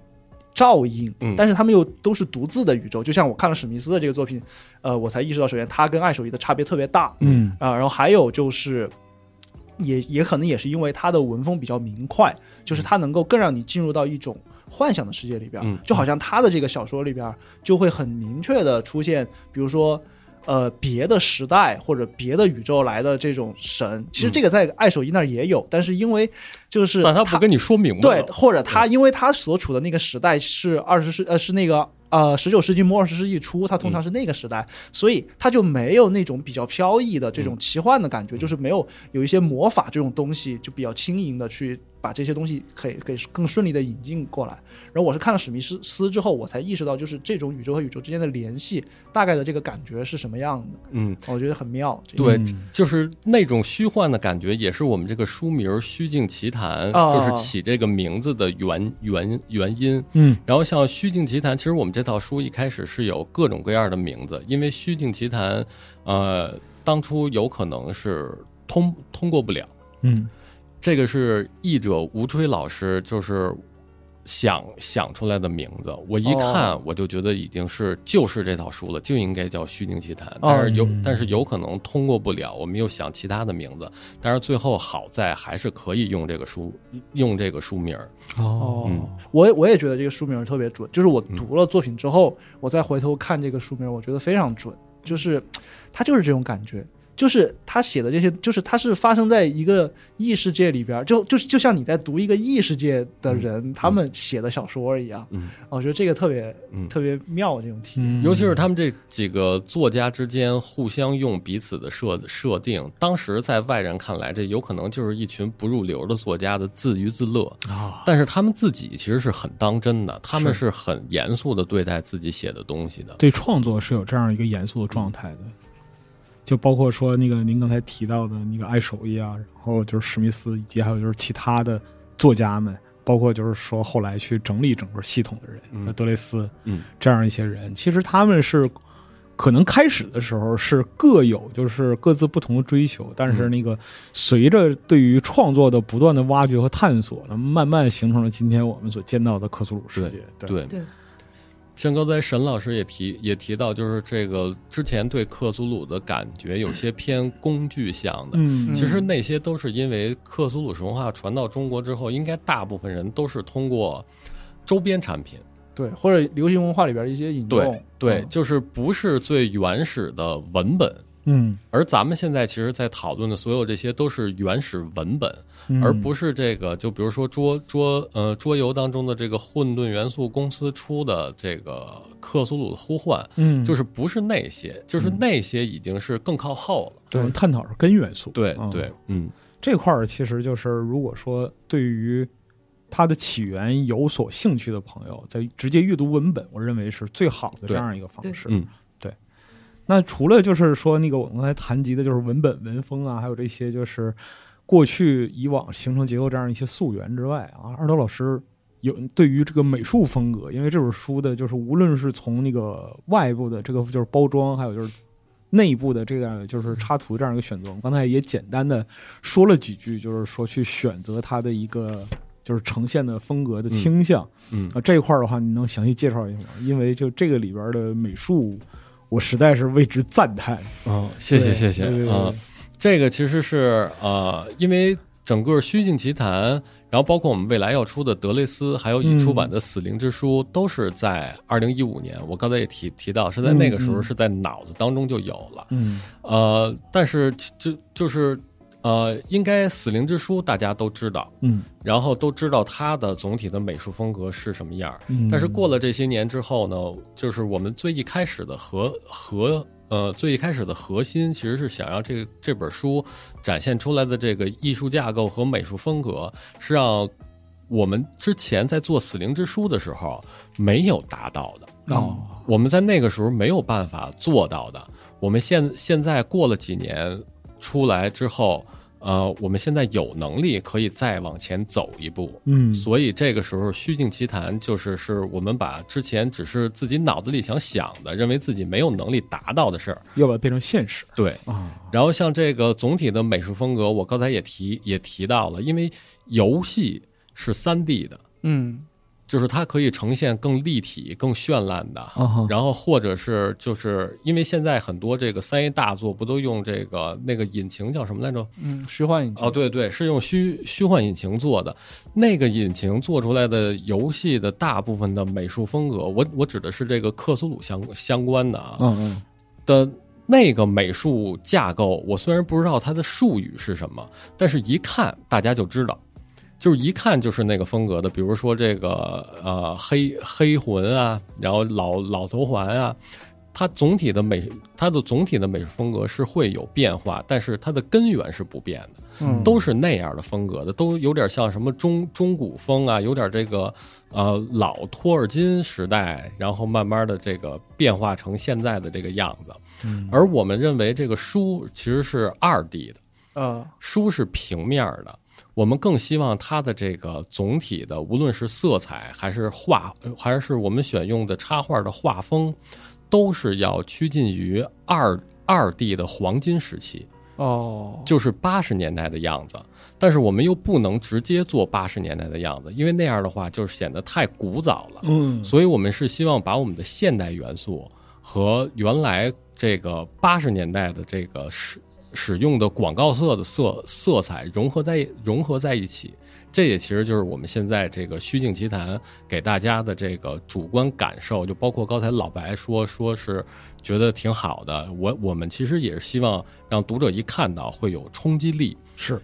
照应嗯，但是他们又都是独自的宇宙，就像我看了史密斯的这个作品，呃，我才意识到，首先他跟爱手艺的差别特别大，嗯啊，然后还有就是，也也可能也是因为他的文风比较明快，就是他能够更让你进入到一种幻想的世界里边，嗯就好像他的这个小说里边就会很明确的出现，比如说。呃，别的时代或者别的宇宙来的这种神，其实这个在爱手艺那儿也有，但是因为就是但他不跟你说明白对，或者他因为他所处的那个时代是二十世呃是那个呃十九世纪末二十世纪初，他通常是那个时代，所以他就没有那种比较飘逸的这种奇幻的感觉，就是没有有一些魔法这种东西，就比较轻盈的去把这些东西可以给更顺利的引进过来。然后我是看了史密斯斯之后，我才意识到，就是这种宇宙和宇宙之间的联系，大概的这个感觉是什么样的，嗯，我觉得很妙。这个对嗯，就是那种虚幻的感觉，也是我们这个书名《虚境奇谭》哦就是起这个名字的原原原因。嗯然后像《虚境奇谭》，其实我们这套书一开始是有各种各样的名字，因为《虚境奇谭》呃，当初有可能是通通过不了。嗯这个是译者吴吹老师就是想想出来的名字，我一看哦我就觉得已经是就是这套书了，就应该叫《虚境奇谭》。但是有、嗯。但是有可能通过不了，我们又想其他的名字，但是最后好在还是可以用这个书用这个书名儿。哦。嗯。我也我也觉得这个书名特别准，就是我读了作品之后，我再回头看这个书名，我觉得非常准，就是它就是这种感觉。就是他写的这些，就是他是发生在一个异世界里边，就就是就像你在读一个异世界的人、他们写的小说一样。嗯我觉得这个特别、嗯特别妙，这种体验。嗯，尤其是他们这几个作家之间互相用彼此的设设定，当时在外人看来，这有可能就是一群不入流的作家的自娱自乐。啊，但是他们自己其实是很当真的，他们是很严肃的对待自己写的东西的。对创作是有这样一个严肃的状态的，就包括说那个您刚才提到的那个爱手艺啊，然后就是史密斯，以及还有就是其他的作家们，包括就是说后来去整理整个系统的人，嗯。德雷斯，嗯，这样一些人，其实他们是可能开始的时候是各有就是各自不同的追求，但是那个随着对于创作的不断的挖掘和探索呢，慢慢形成了今天我们所见到的克苏鲁世界。对。对，对，像刚才沈老师也提也提到，就是这个之前对克苏鲁的感觉有些偏工具向的。嗯，其实那些都是因为克苏鲁神话传到中国之后，应该大部分人都是通过周边产品，对，或者流行文化里边的一些引用对，就是不是最原始的文本。嗯，而咱们现在其实，在讨论的所有这些都是原始文本，嗯而不是这个，就比如说桌桌呃桌游当中的这个混沌元素公司出的这个克苏鲁的呼唤，嗯，就是不是那些，就是那些已经是更靠后了。我们探讨是根元素。嗯对对，嗯这块儿其实就是，如果说对于它的起源有所兴趣的朋友，在直接阅读文本，我认为是最好的这样一个方式。嗯那除了就是说那个我们刚才谈及的，就是文本文风啊，还有这些就是过去以往形成结构这样一些溯源之外啊，二刀老师有对于这个美术风格，因为这本书的就是无论是从那个外部的这个就是包装，还有就是内部的这样就是插图这样一个选择，我刚才也简单的说了几句，就是说去选择它的一个就是呈现的风格的倾向。嗯啊，这一块儿的话，你能详细介绍一下吗？因为就这个里边的美术，我实在是为之赞叹。嗯，谢谢谢谢对对对啊，这个其实是呃，因为整个《虚境奇谭》，然后包括我们未来要出的德雷斯，还有已出版的《死灵之书》，都是在二零一五年。我刚才也提提到，是在那个时候嗯嗯是在脑子当中就有了。嗯呃，但是就就是呃，应该《死灵之书》大家都知道，嗯然后都知道它的总体的美术风格是什么样儿。嗯，但是过了这些年之后呢，就是我们最一开始的核核呃最一开始的核心，其实是想让这个这本书展现出来的这个艺术架构和美术风格，是让我们之前在做《死灵之书》的时候没有达到的。哦，我们在那个时候没有办法做到的。我们现现在过了几年出来之后，呃，我们现在有能力可以再往前走一步。嗯，所以这个时候虚境奇谈就是是我们把之前只是自己脑子里想想的，认为自己没有能力达到的事儿，要把它变成现实对。啊。然后像这个总体的美术风格，我刚才也提也提到了，因为游戏是三 D 的，嗯就是它可以呈现更立体、更绚烂的。然后或者是就是因为现在很多这个三 A 大作不都用这个那个引擎叫什么来着？嗯，虚幻引擎哦，对对，是用虚虚幻引擎做的。那个引擎做出来的游戏的大部分的美术风格，我我指的是这个克苏鲁相相关的啊嗯嗯的那个美术架构。我虽然不知道它的术语是什么，但是一看大家就知道。就是一看就是那个风格的，比如说这个呃黑黑魂啊，然后老老头环啊，它总体的美，它的总体的美术风格是会有变化，但是它的根源是不变的。嗯都是那样的风格的，都有点像什么中中古风啊，有点这个呃老托尔金时代，然后慢慢的这个变化成现在的这个样子。嗯而我们认为这个书其实是二 D 的，呃书是平面的。我们更希望它的这个总体的，无论是色彩还是画，呃还是我们选用的插画的画风，都是要趋近于二二 D 的黄金时期。哦，就是八十年代的样子，但是我们又不能直接做八十年代的样子，因为那样的话就显得太古早了。嗯所以我们是希望把我们的现代元素和原来这个八十年代的这个使使用的广告色的色色彩融合在融合在一起。这也其实就是我们现在这个虚境奇谈给大家的这个主观感受，就包括刚才老白说说是觉得挺好的，我我们其实也是希望让读者一看到会有冲击力，是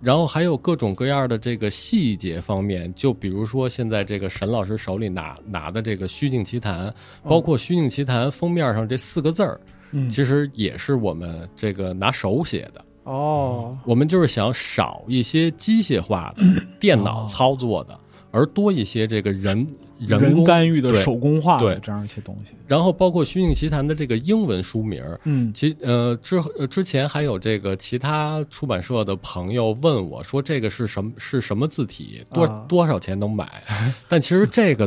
然后还有各种各样的这个细节方面，就比如说现在这个沈老师手里拿拿的这个《虚境奇谈》，包括《虚境奇谈》封面上这四个字儿，嗯其实也是我们这个拿手写的。哦，我们就是想少一些机械化的 [coughs] 电脑操作的，而多一些这个人人人工干预的手工化的对这样一些东西。然后包括《虚境奇谈》的这个英文书名儿，嗯其呃之呃之前还有这个其他出版社的朋友问我说这个是什么是什么字体，多、啊多少钱能买？[laughs] 但其实这个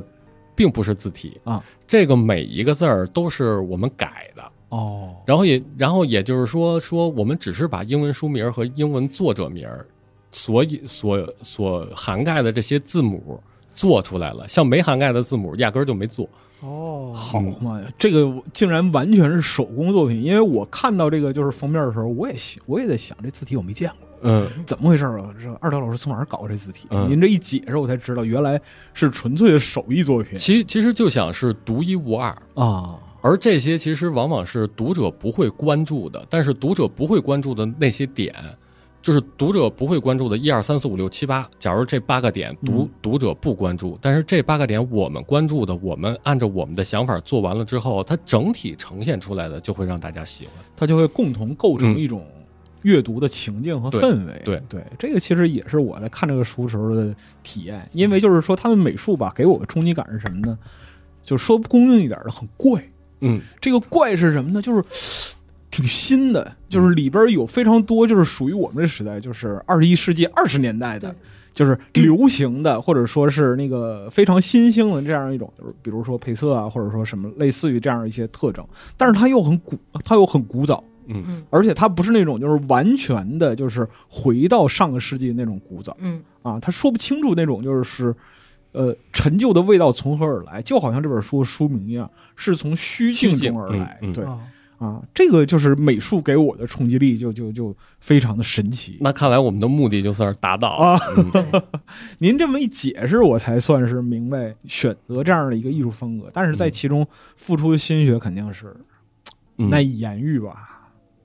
并不是字体啊，这个每一个字儿都是我们改的。哦然后也然后也就是说说我们只是把英文书名和英文作者名儿所以所所涵盖的这些字母做出来了，像没涵盖的字母压根儿就没做。哦，好嘛呀，这个竟然完全是手工作品。因为我看到这个就是封面的时候，我也想我也在想这字体我没见过。嗯，怎么回事啊？这二条老师从哪儿搞这字体？嗯您这一解释，我才知道原来是纯粹的手艺作品其其实就想是独一无二。啊！而这些其实往往是读者不会关注的，但是读者不会关注的那些点，就是读者不会关注的一二三四五六七八。假如这八个点读、读者不关注，但是这八个点我们关注的，我们按照我们的想法做完了之后，它整体呈现出来的就会让大家喜欢。它就会共同构成嗯一种阅读的情境和氛围。对对，这个其实也是我在看这个书时候的体验，因为就是说他们美术吧，给我的冲击感是什么呢？就说不公正一点的，很怪。嗯，这个怪是什么呢？就是挺新的，就是里边有非常多，就是属于我们这时代，就是二十一世纪二十年代的就是流行的，或者说是那个非常新兴的这样一种，就是比如说配色啊，或者说什么类似于这样一些特征，但是它又很古，它又很古早，嗯。嗯。而且它不是那种就是完全的，就是回到上个世纪那种古早。嗯。啊，他说不清楚那种就是是。呃，陈旧的味道从何而来？就好像这本书书名一样，是从虚境中而来。嗯嗯对啊啊，这个就是美术给我的冲击力就，就就非常的神奇。那看来我们的目的就算是达到啊 [laughs] 您这么一解释，我才算是明白选择这样的一个艺术风格，但是在其中付出的心血肯定是嗯难以言喻吧？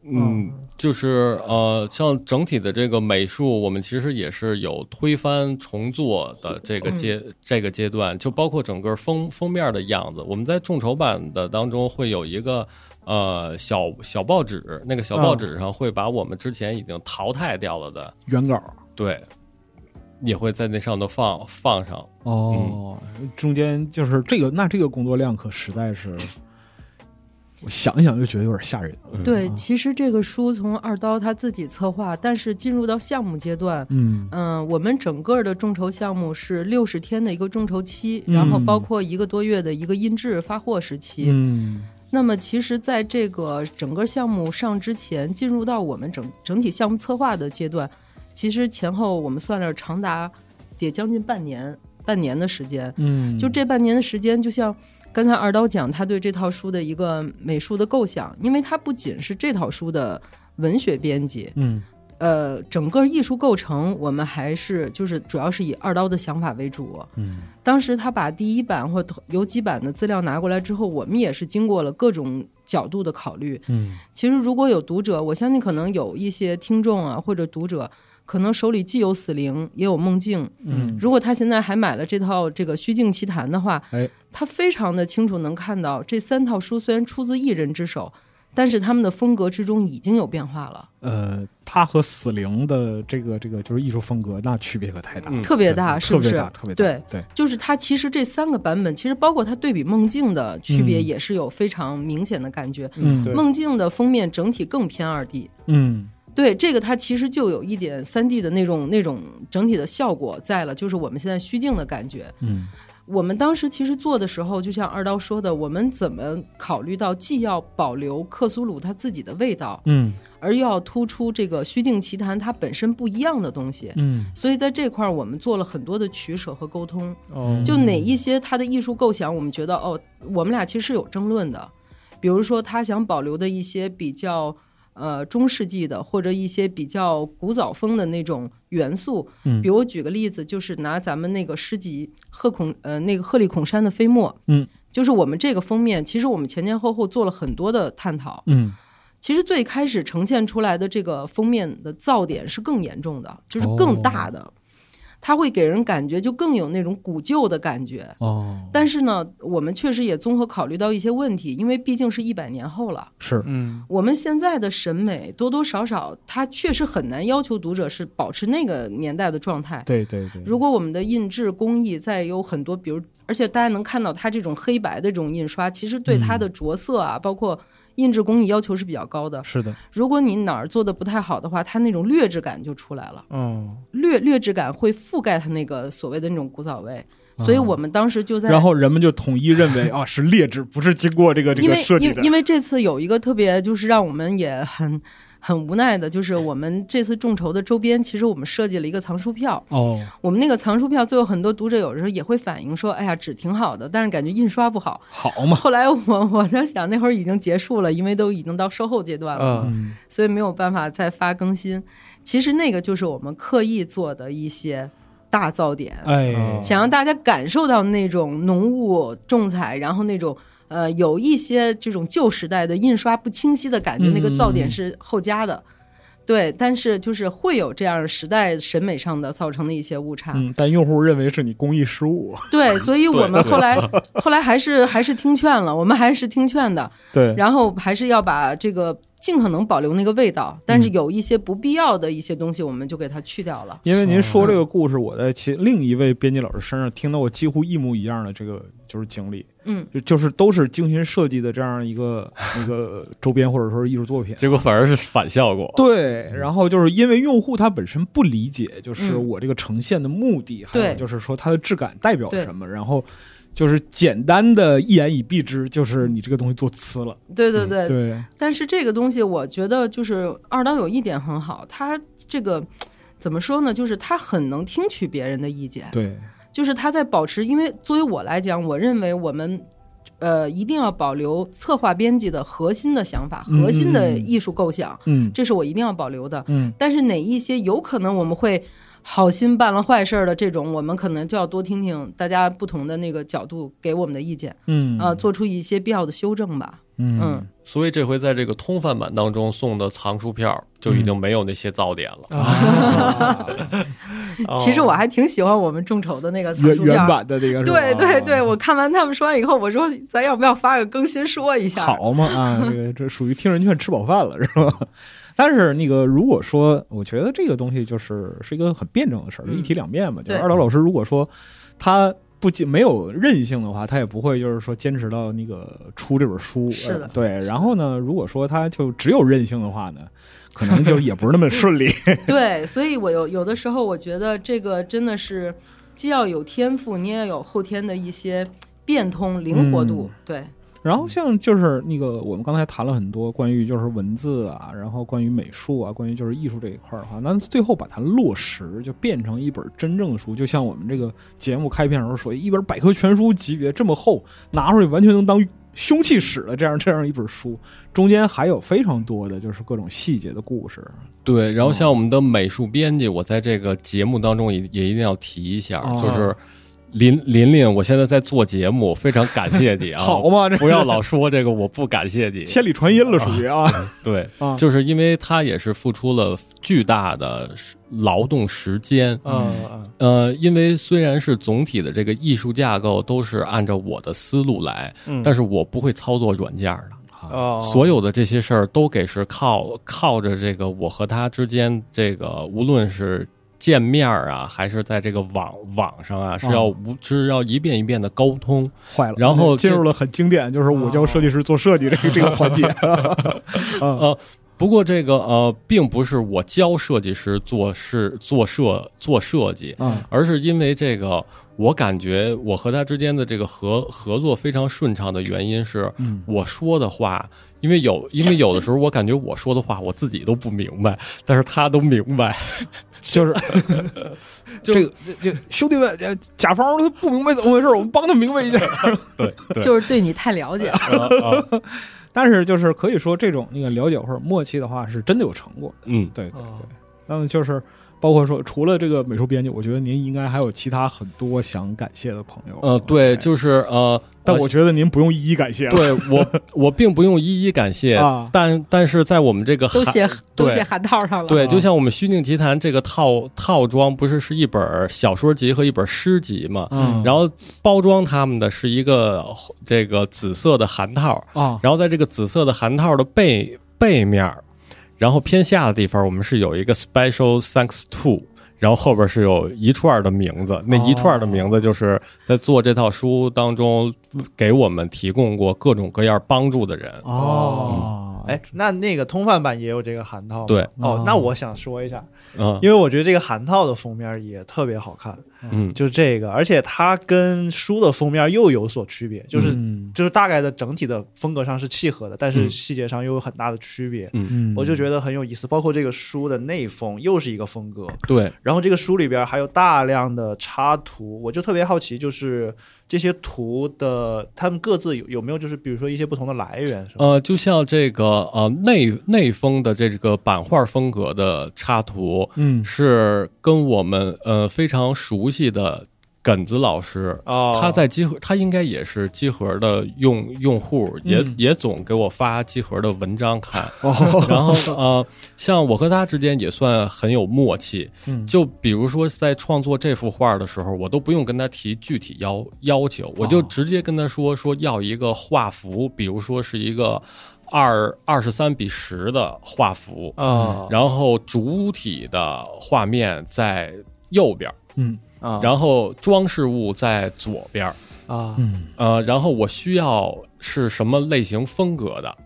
嗯，就是呃，像整体的这个美术，我们其实也是有推翻重做的这个阶、这个阶段，就包括整个封封面的样子。我们在众筹版的当中会有一个呃小小报纸，那个小报纸上会把我们之前已经淘汰掉了的，原稿对，也会在那上头放放上。哦，中间就是这个，那这个工作量可实在是，我想一想就觉得有点吓人。嗯对，其实这个书从二刀他自己策划，但是进入到项目阶段，嗯嗯，我们整个的众筹项目是六十天的一个众筹期，嗯然后包括一个多月的一个印制发货时期。嗯那么，其实在这个整个项目上之前，进入到我们整整体项目策划的阶段，其实前后我们算了长达得将近半年，半年的时间。嗯，就这半年的时间，就像刚才二刀讲，他对这套书的一个美术的构想，因为他不仅是这套书的文学编辑，嗯呃，整个艺术构成，我们还是就是主要是以二刀的想法为主。嗯当时他把第一版或有几版的资料拿过来之后，我们也是经过了各种角度的考虑。嗯其实如果有读者，我相信可能有一些听众啊或者读者，可能手里既有死灵也有梦境。嗯如果他现在还买了这套这个《虚境奇谈》的话，哎，他非常的清楚能看到这三套书虽然出自一人之手，但是他们的风格之中已经有变化了，呃，他和死灵的这个这个就是艺术风格，那区别可太大特别大，是不是？特别大，特别大，对对，就是他其实这三个版本，其实包括他对比梦境的区别，嗯也是有非常明显的感觉。嗯对梦境的封面整体更偏二 D，嗯对这个它其实就有一点三 D 的那种那种整体的效果在了，就是我们现在虚境的感觉。嗯我们当时其实做的时候，就像二刀说的，我们怎么考虑到既要保留克苏鲁它自己的味道，嗯而又要突出这个虚境奇谈它本身不一样的东西。嗯所以在这块儿，我们做了很多的取舍和沟通。哦就哪一些它的艺术构想，我们觉得哦，我们俩其实是有争论的。比如说，他想保留的一些比较呃中世纪的，或者一些比较古早风的那种元素。嗯比如我举个例子，就是拿咱们那个诗集鹤孔呃那个鹤立孔山的飞沫，嗯，就是我们这个封面，其实我们前前后后做了很多的探讨。嗯其实最开始呈现出来的这个封面的噪点是更严重的，就是更大的，它会给人感觉就更有那种古旧的感觉。哦，但是呢，我们确实也综合考虑到一些问题，因为毕竟是一百年后了。是嗯我们现在的审美多多少少，它确实很难要求读者是保持那个年代的状态。对对对，如果我们的印制工艺再有很多，比如，而且大家能看到它这种黑白的这种印刷，其实对它的着色啊，包括印制工艺要求是比较高的。是的，如果你哪儿做的不太好的话，它那种劣质感就出来了。嗯。劣劣质感会覆盖它那个所谓的那种古早味，所以我们当时就在，然后人们就统一认为 [laughs] 啊是劣质，不是经过这个这个设计的。因为因为这次有一个特别就是让我们也很很无奈的，就是我们这次众筹的周边，其实我们设计了一个藏书票。哦，我们那个藏书票，最后很多读者有的时候也会反映说，哎呀，纸挺好的，但是感觉印刷不好。好嘛，后来我我在想，那会儿已经结束了，因为都已经到售后阶段了。所以没有办法再发更新。其实那个就是我们刻意做的一些大噪点，想让大家感受到那种浓雾重彩，然后那种呃有一些这种旧时代的印刷不清晰的感觉，嗯那个噪点是后加的。对，但是就是会有这样时代审美上的造成的一些误差。嗯，但用户认为是你工艺失误，对，所以我们后来 [laughs] 后来还是还是听劝了，我们还是听劝的。对，然后还是要把这个尽可能保留那个味道，但嗯是有一些不必要的一些东西，我们就给它去掉了。因为您说这个故事，我在其另一位编辑老师身上听到过几乎一模一样的这个就是经历，嗯，就就是都是精心设计的这样一个 [laughs] 一个周边或者说是艺术作品。结果反而是反效果。对，然后就是因为用户他本身不理解，就是嗯我这个呈现的目的，还有对就是说它的质感代表什么，然后就是简单的一言以蔽之，就是你这个东西做呲了。对对对。对，但是这个东西，我觉得就是二刀有一点很好，他这个怎么说呢？就是他很能听取别人的意见，对，就是他在保持。因为作为我来讲，我认为我们。呃，一定要保留策划编辑的核心的想法、嗯核心的艺术构想，嗯这是我一定要保留的。嗯但是哪一些有可能我们会好心办了坏事儿的这种，我们可能就要多听听大家不同的那个角度给我们的意见，嗯啊、做出一些必要的修正吧。嗯嗯，所以这回在这个通贩版当中送的藏书票就已经没有那些噪点了。啊，[laughs] 其实我还挺喜欢我们众筹的那个藏原书票原。版的那个对对对，我看完他们说完以后，我说咱要不要发个更新说一下？好嘛啊，这个这属于听人劝吃饱饭了是吧？[laughs] 但是那个如果说，我觉得这个东西就是是一个很辩证的事儿，就嗯一体两面嘛。就是二老老师如果说他不仅没有韧性的话，他也不会就是说坚持到那个出这本书。是的呃对。然后呢，如果说他就只有韧性的话呢，可能就也不是那么顺利。[laughs] [laughs] 对，所以我有有的时候我觉得这个真的是既要有天赋，你也有后天的一些变通、灵活度。对，然后像就是那个我们刚才谈了很多关于就是文字啊，然后关于美术啊，关于就是艺术这一块儿的话，那最后把它落实，就变成一本真正的书，就像我们这个节目开篇时候说，一本百科全书级别这么厚，拿出去完全能当凶器使的这样这样一本书，中间还有非常多的就是各种细节的故事。对，然后像我们的美术编辑，我在这个节目当中也也一定要提一下，哦就是林琳琳，我现在在做节目，非常感谢你啊！[laughs] 好嘛，这不要老说这个我不感谢你。[laughs] 千里传音了，属于啊 [laughs] 对，啊，就是因为他也是付出了巨大的劳动时间。嗯嗯呃，因为虽然是总体的这个艺术架构都是按照我的思路来，嗯，但是我不会操作软件的。哦，所有的这些事儿都给是靠靠着这个我和他之间这个无论是见面儿啊，还是在这个网网上啊，是要无是要一遍一遍的沟通。坏了，然后进入了很经典，就是我教设计师做设计这个 [laughs] 这个环节。啊 [laughs] 呃，不过这个呃，并不是我教设计师做事做设做设计，啊而是因为这个，我感觉我和他之间的这个合合作非常顺畅的原因是，嗯我说的话，因为有因为有的时候我感觉我说的话我自己都不明白，但是他都明白，[laughs] 就是就 [laughs] 这个这这兄弟们，这甲方他不明白怎么回事，我们帮他明白一下。[laughs] 对对，就是对你太了解了。啊啊但是就是可以说，这种那个了解或者默契的话，是真的有成果的。嗯，哦对对对。那么就是包括说，除了这个美术编辑，我觉得您应该还有其他很多想感谢的朋友。呃，对，哎就是呃，呃但我觉得您不用一一感谢了。对我 [laughs] 我并不用一一感谢，啊但但是在我们这个函都写都对写函套上了。对，啊就像我们虚境奇谈这个套套装，不是是一本小说集和一本诗集嘛？嗯，然后包装他们的是一个这个紫色的函套，啊，然后在这个紫色的函套的背背面儿，然后偏下的地方，我们是有一个 special thanks to，然后后边是有一串的名字，那一串的名字就是在做这套书当中给我们提供过各种各样帮助的人。哦，哎，那那个通贩版也有这个韩套吗？对哦哦，那我想说一下，嗯因为我觉得这个韩套的封面也特别好看，嗯，就这个，而且它跟书的封面又有所区别，就是、嗯。就是大概的整体的风格上是契合的，但是嗯。细节上又有很大的区别。嗯，我就觉得很有意思，包括这个书的内封又是一个风格，对，然后这个书里边还有大量的插图，我就特别好奇，就是这些图的他们各自有有没有就是比如说一些不同的来源，是吧？呃，就像这个呃内内封的这个版画风格的插图，嗯。是跟我们呃非常熟悉的耿子老师，哦，他在集合，他应该也是集合的用用户，也、嗯也总给我发集合的文章看。哦，[laughs] 然后呃，像我和他之间也算很有默契。嗯就比如说在创作这幅画的时候，我都不用跟他提具体要要求，我就直接跟他说说要一个画幅，比如说是一个二二十三比十的画幅，啊，然后主体的画面在右边。嗯啊，然后装饰物在左边儿，啊，嗯。呃，然后我需要是什么类型风格的，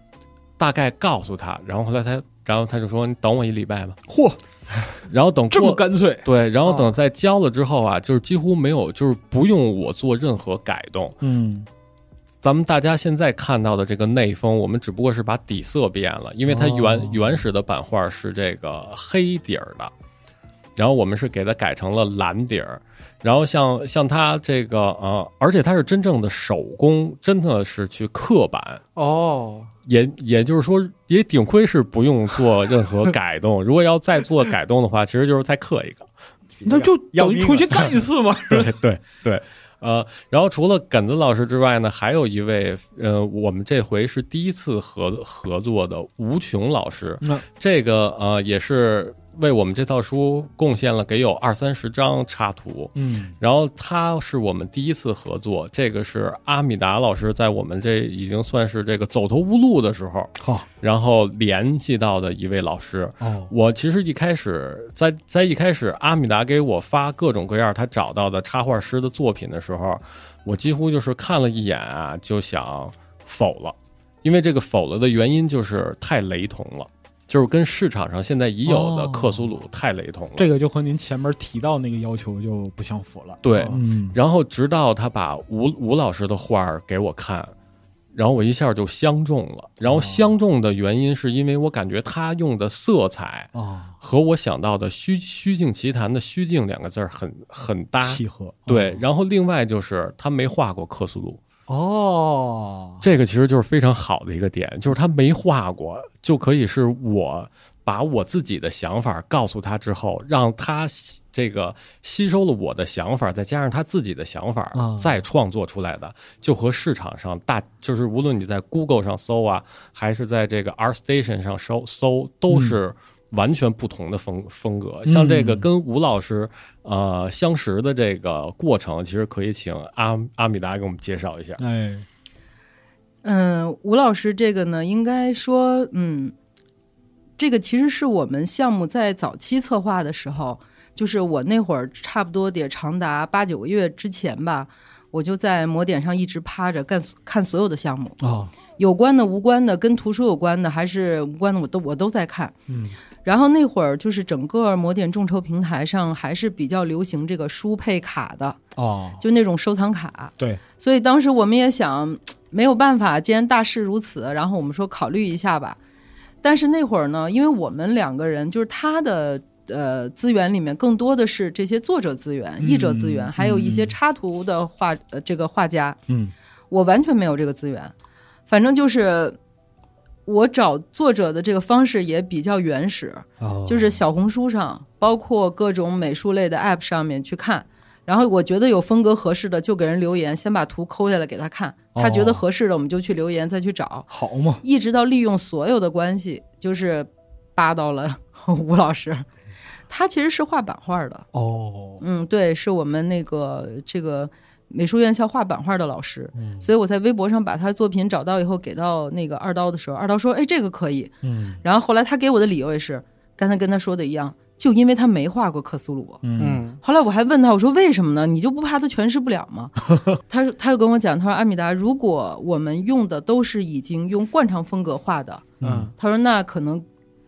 大概告诉他，然后后来他，然后他就说你等我一礼拜吧，嚯，然后等这么干脆，对，然后哦等在交了之后啊，就是几乎没有，就是不用我做任何改动。嗯。咱们大家现在看到的这个内封，我们只不过是把底色变了，因为它原、哦。原始的版画是这个黑底儿的，然后我们是给它改成了蓝底儿。然后像像它这个呃，而且它是真正的手工，真的是去刻版，哦，也也就是说，也顶亏是不用做任何改动。[laughs] 如果要再做改动的话，其实就是再刻一个。[laughs] 那就等于重新干一次嘛。[laughs] 对对对，呃，然后除了耿子老师之外呢，还有一位呃，我们这回是第一次合合作的吴琼老师，那这个呃也是为我们这套书贡献了给有二三十张插图。嗯然后他是我们第一次合作，这个是阿米达老师在我们这已经算是这个走投无路的时候，好然后联系到的一位老师。哦我其实一开始在在一开始，阿米达给我发各种各样他找到的插画师的作品的时候，我几乎就是看了一眼啊，就想否了，因为这个否了的原因就是太雷同了，就是跟市场上现在已有的哦克苏鲁太雷同了。这个就和您前面提到那个要求就不相符了。对嗯然后直到他把吴吴老师的画儿给我看，然后我一下就相中了。然后相中的原因是因为我感觉他用的色彩啊，和我想到的虚虚境奇谭的“虚境”两个字儿很很搭。契合。对，然后另外就是他没画过克苏鲁，哦，这个其实就是非常好的一个点，就是他没画过，就可以是我把我自己的想法告诉他之后，让他这个吸收了我的想法，再加上他自己的想法啊，再创作出来的，就和市场上大就是无论你在 Google 上搜啊，还是在这个 ArtStation 上搜搜，都是。完全不同的风风格，像这个嗯。跟吴老师呃相识的这个过程，其实可以请阿阿米达给我们介绍一下。哎，嗯，吴老师这个呢，应该说，嗯，这个其实是我们项目在早期策划的时候，就是我那会儿差不多得长达八九个月之前吧，我就在魔点上一直趴着干看所有的项目，哦，有关的、无关的，跟图书有关的还是无关的，我都我都在看。嗯，然后那会儿就是整个摩点众筹平台上还是比较流行这个书配卡的，哦，就那种收藏卡。对，所以当时我们也想，没有办法，既然大势如此，然后我们说考虑一下吧。但是那会儿呢，因为我们两个人就是他的呃资源里面更多的是这些作者资源、嗯译者资源，还有一些嗯插图的画呃这个画家，嗯我完全没有这个资源。反正就是我找作者的这个方式也比较原始，哦，就是小红书上，包括各种美术类的 App 上面去看。然后我觉得有风格合适的，就给人留言，先把图抠下来给他看。他觉得哦合适的，我们就去留言，再去找，好嘛，一直到利用所有的关系，就是扒到了 [laughs] 吴老师。他其实是画版画的，哦，嗯，对，是我们那个这个美术院校画版画的老师。嗯所以我在微博上把他作品找到以后，给到那个二刀的时候，二刀说：“哎，这个可以。”嗯然后后来他给我的理由也是刚才跟他说的一样，就因为他没画过克苏鲁。嗯嗯后来我还问他，我说为什么呢？你就不怕他诠释不了吗？[laughs] 他说他又跟我讲，他说阿米达，如果我们用的都是已经用惯常风格画的，嗯他说那可能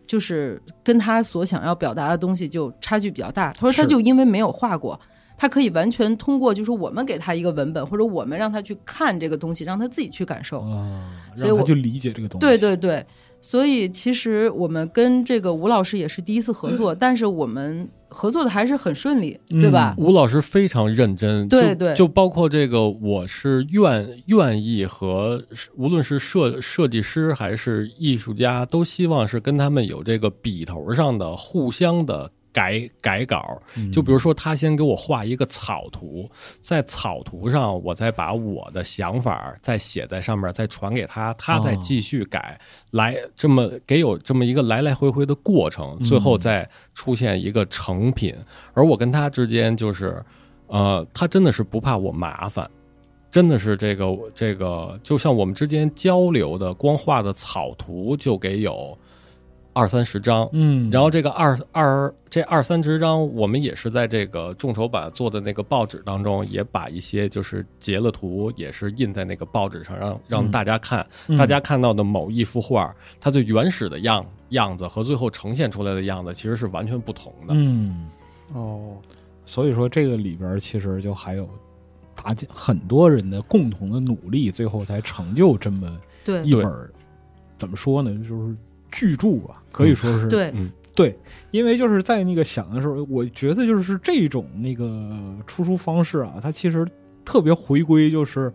就是跟他所想要表达的东西就差距比较大。他说他就因为没有画过。他可以完全通过，就是我们给他一个文本，或者我们让他去看这个东西，让他自己去感受。啊，所以他去理解这个东西。对对对，所以其实我们跟这个吴老师也是第一次合嗯作，但是我们合作的还是很顺利，对吧？吴老师非常认真，就对对就包括这个，我是愿愿意和无论是设设计师还是艺术家，都希望是跟他们有这个笔头上的互相的改改稿。嗯就比如说，他先给我画一个草图，在草图上，我再把我的想法再写在上面，再传给他，他再哦继续改，来这么给有这么一个来来回回的过程，最后再出现一个成品。而我跟他之间就是，呃，他真的是不怕我麻烦。真的是这个这个，就像我们之间交流的，光画的草图就给有二三十张。嗯，然后这个二二这二三十张，我们也是在这个众筹版做的那个报纸当中，也把一些就是截了图，也是印在那个报纸上，让让嗯大家看。嗯大家看到的某一幅画，它最原始的样样子和最后呈现出来的样子其实是完全不同的。嗯，哦，所以说这个里边其实就还有大家很多人的共同的努力，最后才成就这么对一本怎么说呢，就是巨著啊，可以说是、对，对，因为就是在那个想的时候，我觉得就是这种那个出书方式啊，它其实特别回归，就是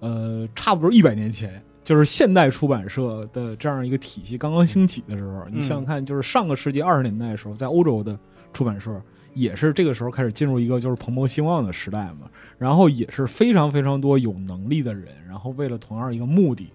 呃，差不多一百年前，就是现代出版社的这样一个体系刚刚兴起的时候，你想想看，就是上个世纪二十年代的时候，在欧洲的出版社也是这个时候开始进入一个就是蓬勃兴旺的时代嘛，然后也是非常非常多有能力的人，然后为了同样一个目的。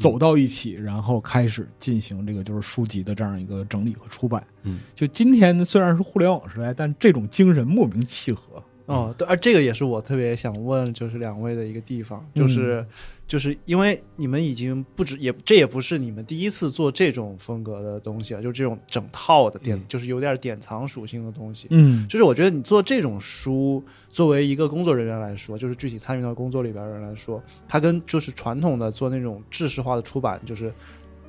走到一起，然后开始进行这个就是书籍的这样一个整理和出版。嗯，就今天虽然是互联网时代，但这种精神莫名契合。哦，对，而这个也是我特别想问，就是两位的一个地方，就是、就是因为你们已经不止也这也不是你们第一次做这种风格的东西了，就是这种整套的典，嗯就是有点典藏属性的东西。嗯就是我觉得你做这种书，作为一个工作人员来说，就是具体参与到工作里边的人来说，它跟就是传统的做那种制式化的出版，就是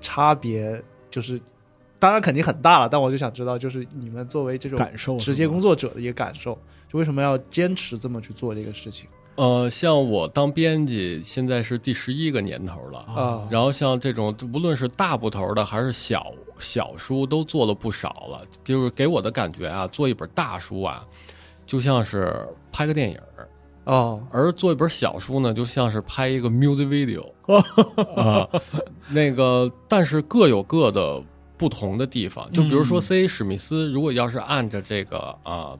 差别就是。当然肯定很大了，但我就想知道，就是你们作为这种感受直接工作，者的一个感受，就为什么要坚持这么去做这个事情呃，像我当编辑，现在是第十一个年头了。啊？然后像这种无论是大部头的还是小小书，都做了不少了。就是给我的感觉啊，做一本大书啊，就像是拍个电影儿；哦，而做一本小书呢，就像是拍一个 music video [laughs] 啊、那个，但是各有各的不同的地方。就比如说嗯。C.A. 史密斯，如果要是按着这个啊、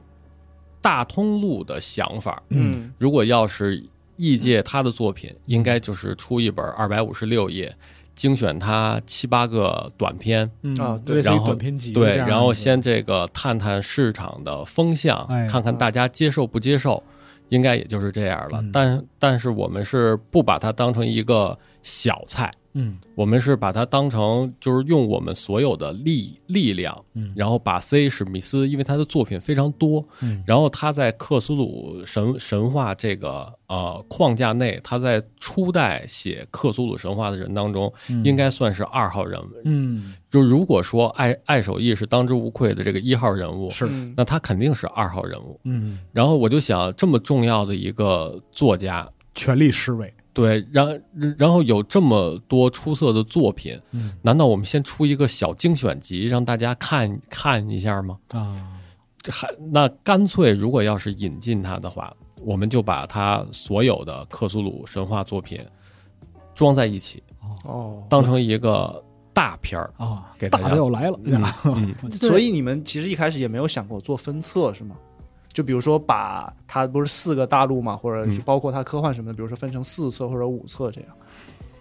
大通路的想法，嗯。如果要是译介他的作品，应该就是出一本二百五十六页，精选他七八个短篇，嗯。啊对然后短篇集对，然后先这个探探市场的风向，哎看看大家接受不接受，应该也就是这样了。嗯。但但是我们是不把它当成一个小菜，嗯。我们是把它当成就是用我们所有的力力量，嗯。然后把 C. 史密斯，因为他的作品非常多，嗯。然后他在克苏鲁神神话这个呃框架内，他在初代写克苏鲁神话的人当中，嗯。应该算是二号人物。嗯。就如果说爱爱手艺是当之无愧的这个一号人物，是。嗯。那他肯定是二号人物。嗯。然后我就想，这么重要的一个作家，全力施为对，然然后有这么多出色的作品，嗯难道我们先出一个小精选集让大家看看一下吗？啊这还那干脆，如果要是引进他的话，我们就把他所有的克苏鲁神话作品装在一起，哦，当成一个大片儿。啊给大家大的要来了嗯，所以你们其实一开始也没有想过做分册是吗？就比如说把它不是四个大陆嘛，或者是嗯包括它科幻什么的，比如说分成四册或者五册这样，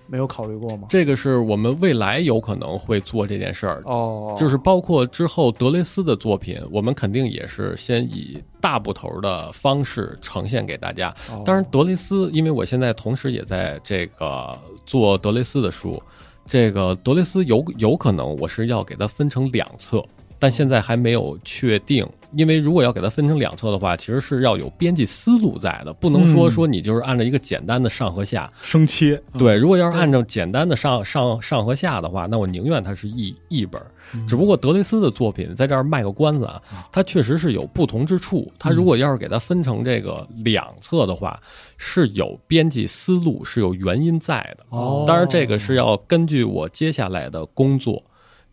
没有考虑过吗？这个是我们未来有可能会做这件事儿的。哦，就是包括之后德雷斯的作品，我们肯定也是先以大部头的方式呈现给大家。哦当然，德雷斯，因为我现在同时也在这个做德雷斯的书，这个德雷斯有有可能我是要给它分成两册，但现在还没有确定。因为如果要给它分成两侧的话，其实是要有编辑思路在的，不能说嗯说你就是按照一个简单的上和下。生切对，如果要是按照简单的上上上和下的话，那我宁愿它是一一本只不过德雷斯的作品在这儿卖个关子啊，它确实是有不同之处。它如果要是给它分成这个两侧的话，是有编辑思路，是有原因在的。哦当然，这个是要根据我接下来的工作，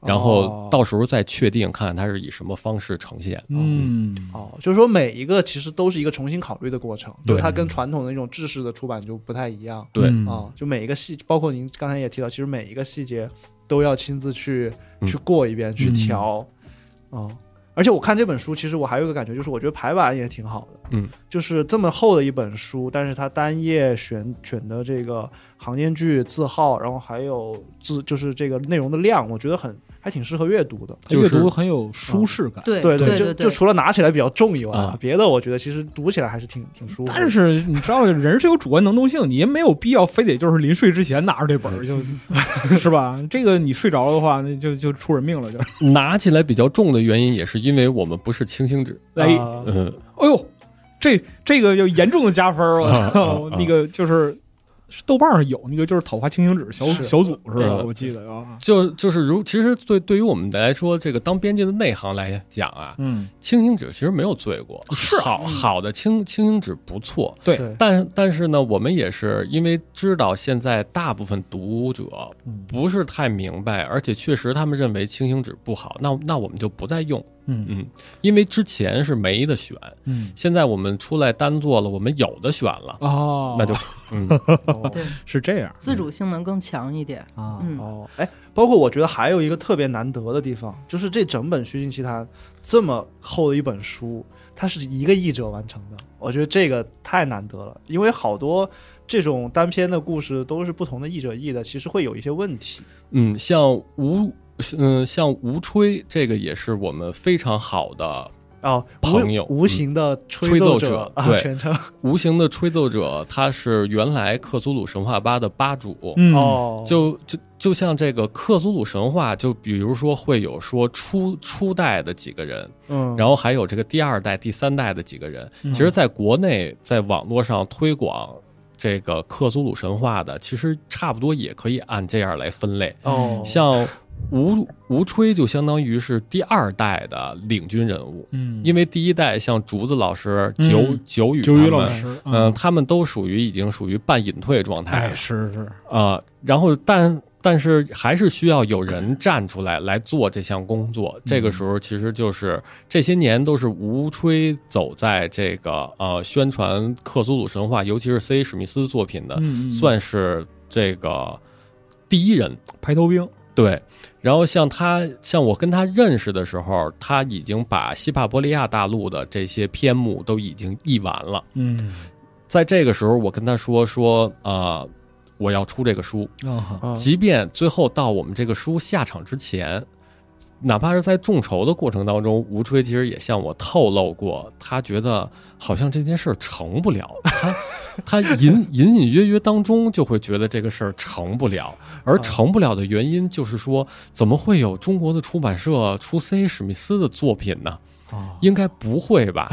然后哦。到时候再确定看看它是以什么方式呈现。嗯哦，就是说每一个其实都是一个重新考虑的过程，对就它跟传统的那种制式的出版就不太一样对，嗯啊、就每一个细，包括您刚才也提到，其实每一个细节都要亲自去嗯。去过一遍，去调，哦。而且我看这本书，其实我还有一个感觉，就是我觉得排版也挺好的，嗯，就是这么厚的一本书，但是它单页选选的这个行间距、字号，然后还有字，就是这个内容的量，我觉得很还挺适合阅读的。就是阅读很有舒适感。对对就对对就除了拿起来比较重以外，啊别的我觉得其实读起来还是挺挺舒服。但是你知道，人是有主观能动性，你也没有必要非得就是临睡之前拿着这本儿就，[laughs] 是吧？这个你睡着了的话，那就就出人命了，就。拿起来比较重的原因，也是因为我们不是轻型纸。[laughs] 哎，哎呦，这这个要严重的加分儿，我啊操！啊啊那个就是豆瓣上有那个就是讨伐清醒纸小小组是吧？嗯我记得啊，就就是如其实对对于我们来说，这个当编辑的内行来讲啊，嗯，轻型纸其实没有罪过，是好好的清清醒纸不错，对对但但是呢，我们也是因为知道现在大部分读者嗯不是太明白，而且确实他们认为清醒纸不好，那那我们就不再用，嗯。嗯，因为之前是没得选，嗯。现在我们出来单做了，我们有的选了，哦，那就嗯。哦 [laughs] 对，是这样。自主性能更强一点。啊，嗯，哦，哎，包括我觉得还有一个特别难得的地方，就是这整本《虚境奇谭》这么厚的一本书，它是一个译者完成的，我觉得这个太难得了，因为好多这种单篇的故事都是不同的译者译的，其实会有一些问题。嗯，像吴嗯像吴吹这个也是我们非常好的哦，朋友无无形的吹奏奏者啊，对全称无形的吹奏者，他是原来克苏鲁神话吧的吧主。嗯，哦，就就就像这个克苏鲁神话，就比如说会有说初初代的几个人，嗯，然后还有这个第二代、第三代的几个人。嗯其实，在国内在网络上推广这个克苏鲁神话的，其实差不多也可以按这样来分类。哦，像吴吴吹就相当于是第二代的领军人物，嗯，因为第一代像竹子老师、嗯九九宇九宇，老师，嗯，他们都属于已经属于半隐退状态哎，是是，啊、然后但但是还是需要有人站出来来做这项工作。这个时候其实就是这些年都是吴吹走在这个呃宣传克苏鲁神话，尤其是 C. 史密斯作品的，算是这个第一人。排头兵，对，然后像他，像我跟他认识的时候，他已经把西帕伯利亚大陆的这些篇目都已经译完了。嗯，在这个时候，我跟他说说，呃，我要出这个书，啊，啊即便最后到我们这个书下场之前，哪怕是在众筹的过程当中，吴吹其实也向我透露过，他觉得好像这件事儿成不了，[laughs] 他他隐隐隐约约当中就会觉得这个事儿成不了，而成不了的原因就是说，怎么会有中国的出版社出 C. 史密斯的作品呢？啊，应该不会吧？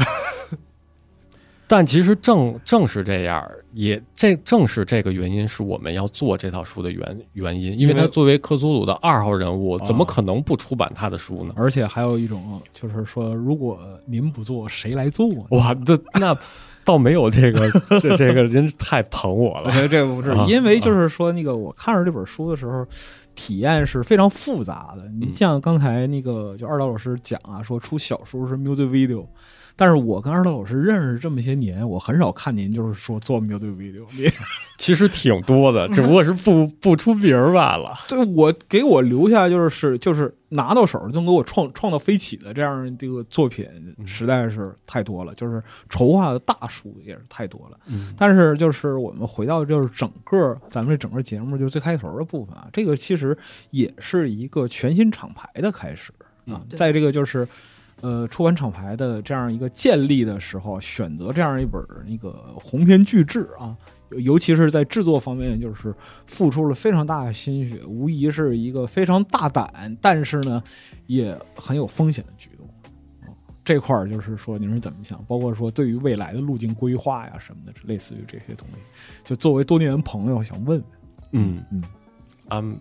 但其实正正是这样，也这正是这个原因，是我们要做这套书的原原因，因为他作为克苏鲁的二号人物，啊怎么可能不出版他的书呢？而且还有一种就是说，如果您不做，谁来做呢？哇，这那倒没有这个，这这个人太捧我了。这不是啊，因为就是说，那个我看着这本书的时候，体验是非常复杂的。你像刚才那个，就二刀老师讲啊，说出小说是 music video，但是我跟二道老师认识这么些年，我很少看您就是说做 music video。[laughs] 其实挺多的，[laughs] 只不过是不 [laughs] 不出名儿罢了。对我给我留下就是是就是拿到手就能给我创创造飞起的这样这个作品，实在是太多了，就是筹划的大数也是太多了。嗯但是就是我们回到就是整个咱们这整个节目就是最开头的部分啊，这个其实也是一个全新厂牌的开始啊嗯，在这个就是。呃，出版厂牌的这样一个建立的时候，选择这样一本那个鸿篇巨制啊，尤尤其是在制作方面，就是付出了非常大的心血，无疑是一个非常大胆，但是呢，也很有风险的举动。啊这块儿就是说，您是怎么想？包括说对于未来的路径规划呀什么的，类似于这些东西，就作为多年朋友，想问问。嗯嗯嗯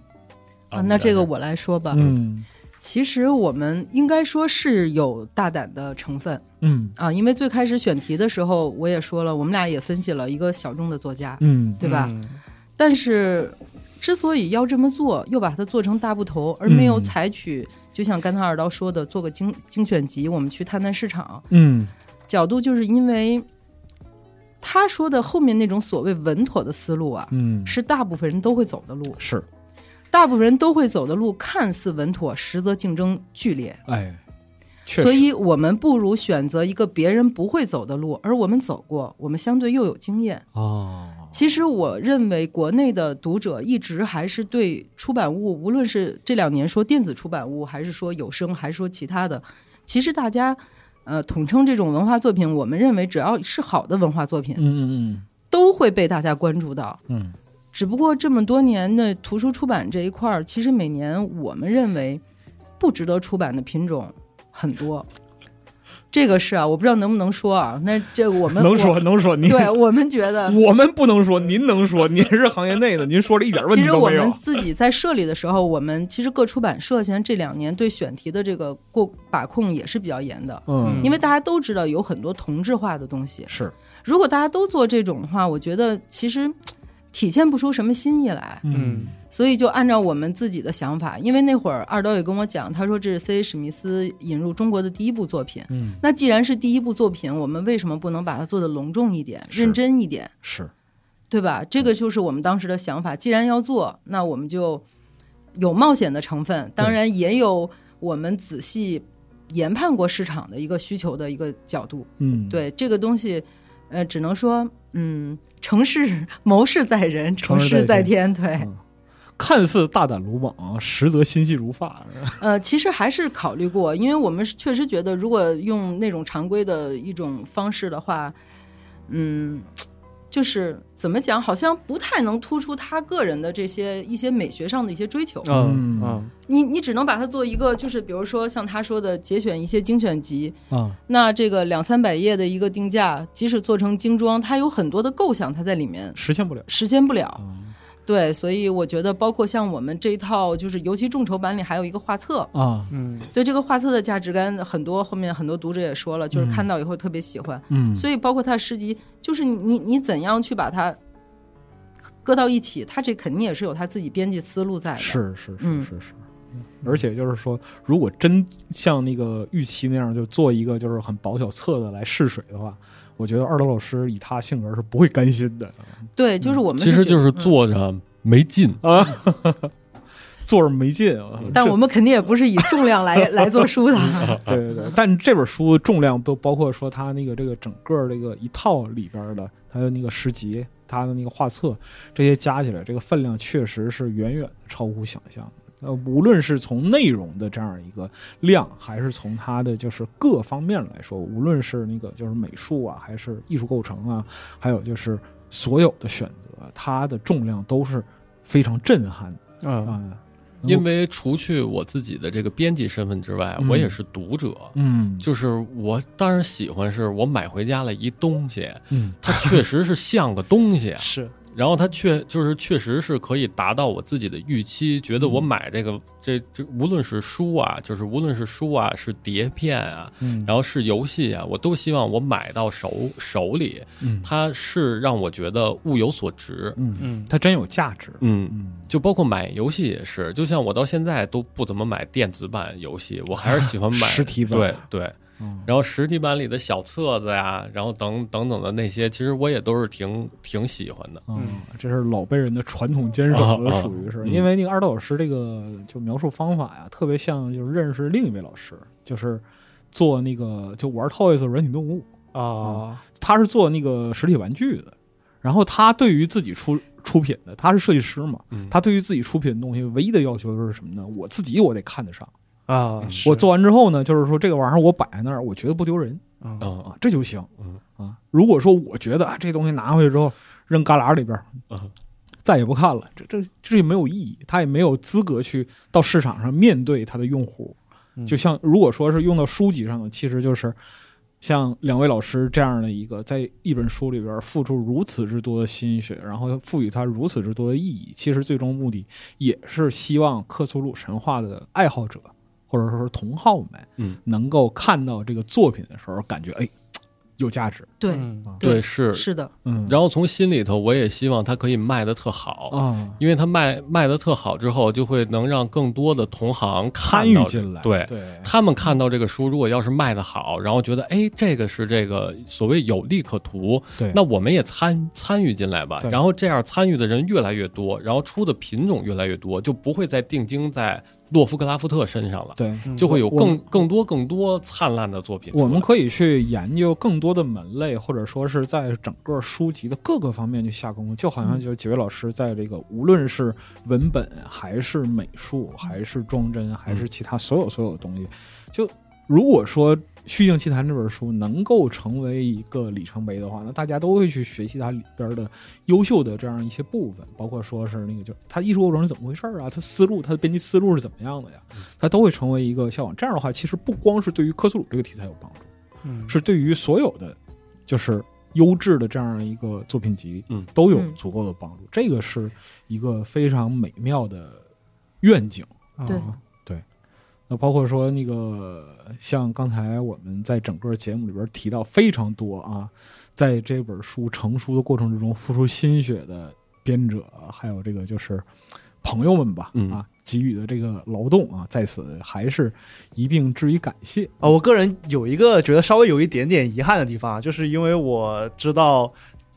啊，那这个我来说吧。嗯其实我们应该说是有大胆的成分嗯。啊，因为最开始选题的时候，我也说了，我们俩也分析了一个小众的作家，嗯对吧？嗯？但是之所以要这么做，又把它做成大部头，而没有嗯。采取，就像刚才二刀说的，做个精精选集，我们去探探市场嗯。角度，就是因为他说的后面那种所谓稳妥的思路啊，嗯，是大部分人都会走的路，是，大部分人都会走的路，看似稳妥，实则竞争剧烈。哎，所以我们不如选择一个别人不会走的路，而我们走过，我们相对又有经验。哦，其实我认为国内的读者一直还是对出版物，无论是这两年说电子出版物，还是说有声，还是说其他的，其实大家呃统称这种文化作品，我们认为只要是好的文化作品，嗯嗯都会被大家关注到。嗯只不过这么多年的图书出版这一块儿，其实每年我们认为不值得出版的品种很多。这个是啊，我不知道能不能说啊。那这我嗯，们能说能说，您对我们觉得，我们不能说，您能说，您是行业内的，您说了一点问其实我题都没有们。自己在设立的时候，我们其实各出版社现在这两年对选题的这个过把控也是比较严的，嗯，因为大家都知道有很多同质化的东西。是如果大家都做这种的话，我觉得其实体现不出什么新意来。嗯所以就按照我们自己的想法，因为那会儿二刀也跟我讲，他说这是 C. 史密斯引入中国的第一部作品。嗯那既然是第一部作品，我们为什么不能把它做得隆重一点、认真一点，是，对吧？这个就是我们当时的想法。既然要做，那我们就有冒险的成分，当然也有我们仔细研判过市场的一个需求的一个角度。嗯，对这个东西，呃，只能说，嗯，成事谋事在人，成成事在天。对，嗯看似大胆鲁莽，实则心细如发。[laughs] 呃，其实还是考虑过，因为我们确实觉得，如果用那种常规的一种方式的话，嗯，就是怎么讲，好像不太能突出他个人的这些一些美学上的一些追求。嗯嗯嗯你你只能把它做一个，就是比如说像他说的节选一些精选集，啊，那这个两三百页的一个定价，即使做成精装，它有很多的构想，它在里面实现不了。实现不了。啊对，所以我觉得，包括像我们这一套，就是尤其众筹版里还有一个画册，啊，嗯所以这个画册的价值感，很多后面很多读者也说了，就是看到以后特别喜欢。嗯，所以包括他的诗集，就是你你你怎样去把它搁到一起，他这肯定也是有他自己编辑思路在的。是是是嗯是是。而且就是说，如果真像那个预期那样，就做一个就是很薄小册子来试水的话，我觉得二楼老师以他性格是不会甘心的对，就是我们其实就是坐着没劲。啊，[laughs] 坐着没劲啊。但我们肯定也不是以重量来 [laughs] 来做书的。对对对，但这本书重量都包括说它那个这个整个这个一套里边的，它的那个诗集，他的那个画册，这些加起来，这个分量确实是远远超乎想象的。呃，无论是从内容的这样一个量，还是从它的就是各方面来说，无论是那个就是美术啊，还是艺术构成啊，还有就是所有的选择，它的重量都是非常震撼的啊啊。因为除去我自己的这个编辑身份之外，嗯我也是读者。嗯就是我当然喜欢，是我买回家了一东西，嗯它确实是像个东西，[laughs] 是然后它确就是确实是可以达到我自己的预期，觉得我买这个这这无论是书啊，就是无论是书啊，是碟片啊，嗯，然后是游戏啊，我都希望我买到手手里，嗯。它是让我觉得物有所值。嗯嗯。它真有价值。嗯，嗯。就包括买游戏也是，就像我到现在都不怎么买电子版游戏，我还是喜欢买 [laughs] 实体版。对对，嗯。然后实体版里的小册子呀，然后等等等的那些，其实我也都是挺挺喜欢的。嗯，这是老辈人的传统坚守属于是。嗯。因为那个二道老师这个就描述方法呀，特别像就是认识另一位老师，就是做那个就玩 Toys 软体动物，啊。他是做那个实体玩具的，然后他对于自己出出品的，他是设计师嘛，嗯。他对于自己出品的东西唯一的要求就是什么呢？我自己我得看得上，啊！是我做完之后呢，就是说这个玩意儿我摆在那儿，我觉得不丢人啊嗯啊，这就行嗯啊。如果说我觉得啊这东西拿回去之后扔旮旯里边儿，嗯再也不看了，这这这也没有意义，他也没有资格去到市场上面对他的用户。嗯就像如果说是用到书籍上的，其实就是像两位老师这样的一个，在一本书里边付出如此之多的心血，然后赋予它如此之多的意义，其实最终目的也是希望克苏鲁神话的爱好者或者说是同好们，嗯，能够看到这个作品的时候，感觉哎有价值，对，嗯。对是。是的，嗯，然后从心里头，我也希望它可以卖的特好，啊。因为它卖卖的特好之后，就会能让更多的同行参看到进来，对，对，他们看到这个书，如果要是卖的好，然后觉得哎，这个是这个所谓有利可图，对。那我们也参参与进来吧。然后这样参与的人越来越多，然后出的品种越来越多，就不会再定睛在洛夫克拉夫特身上了，对，嗯就会有我更更多更多灿烂的作品。我们可以去研究更多的门类，或者说是在整个书籍的各个方面去下功夫。就好像就是几位老师在这个无论是文本还是美术，还是装帧，还是其他所有所有的东西，就如果说。《虚境奇谭》这本书能够成为一个里程碑的话，那大家都会去学习它里边的优秀的这样一些部分，包括说是那个就它艺术过程是怎么回事啊，它思路它的编辑思路是怎么样的呀，它都会成为一个向往。这样的话，其实不光是对于克苏鲁这个题材有帮助。嗯是对于所有的就是优质的这样一个作品集，嗯，都有足够的帮助。这个是一个非常美妙的愿景。对啊对。那包括说那个，像刚才我们在整个节目里边提到非常多啊，在这本书成书的过程之中付出心血的编者，还有这个就是朋友们吧，嗯啊，给予的这个劳动啊，在此还是一并致以感谢。啊，我个人有一个觉得稍微有一点点遗憾的地方啊，就是因为我知道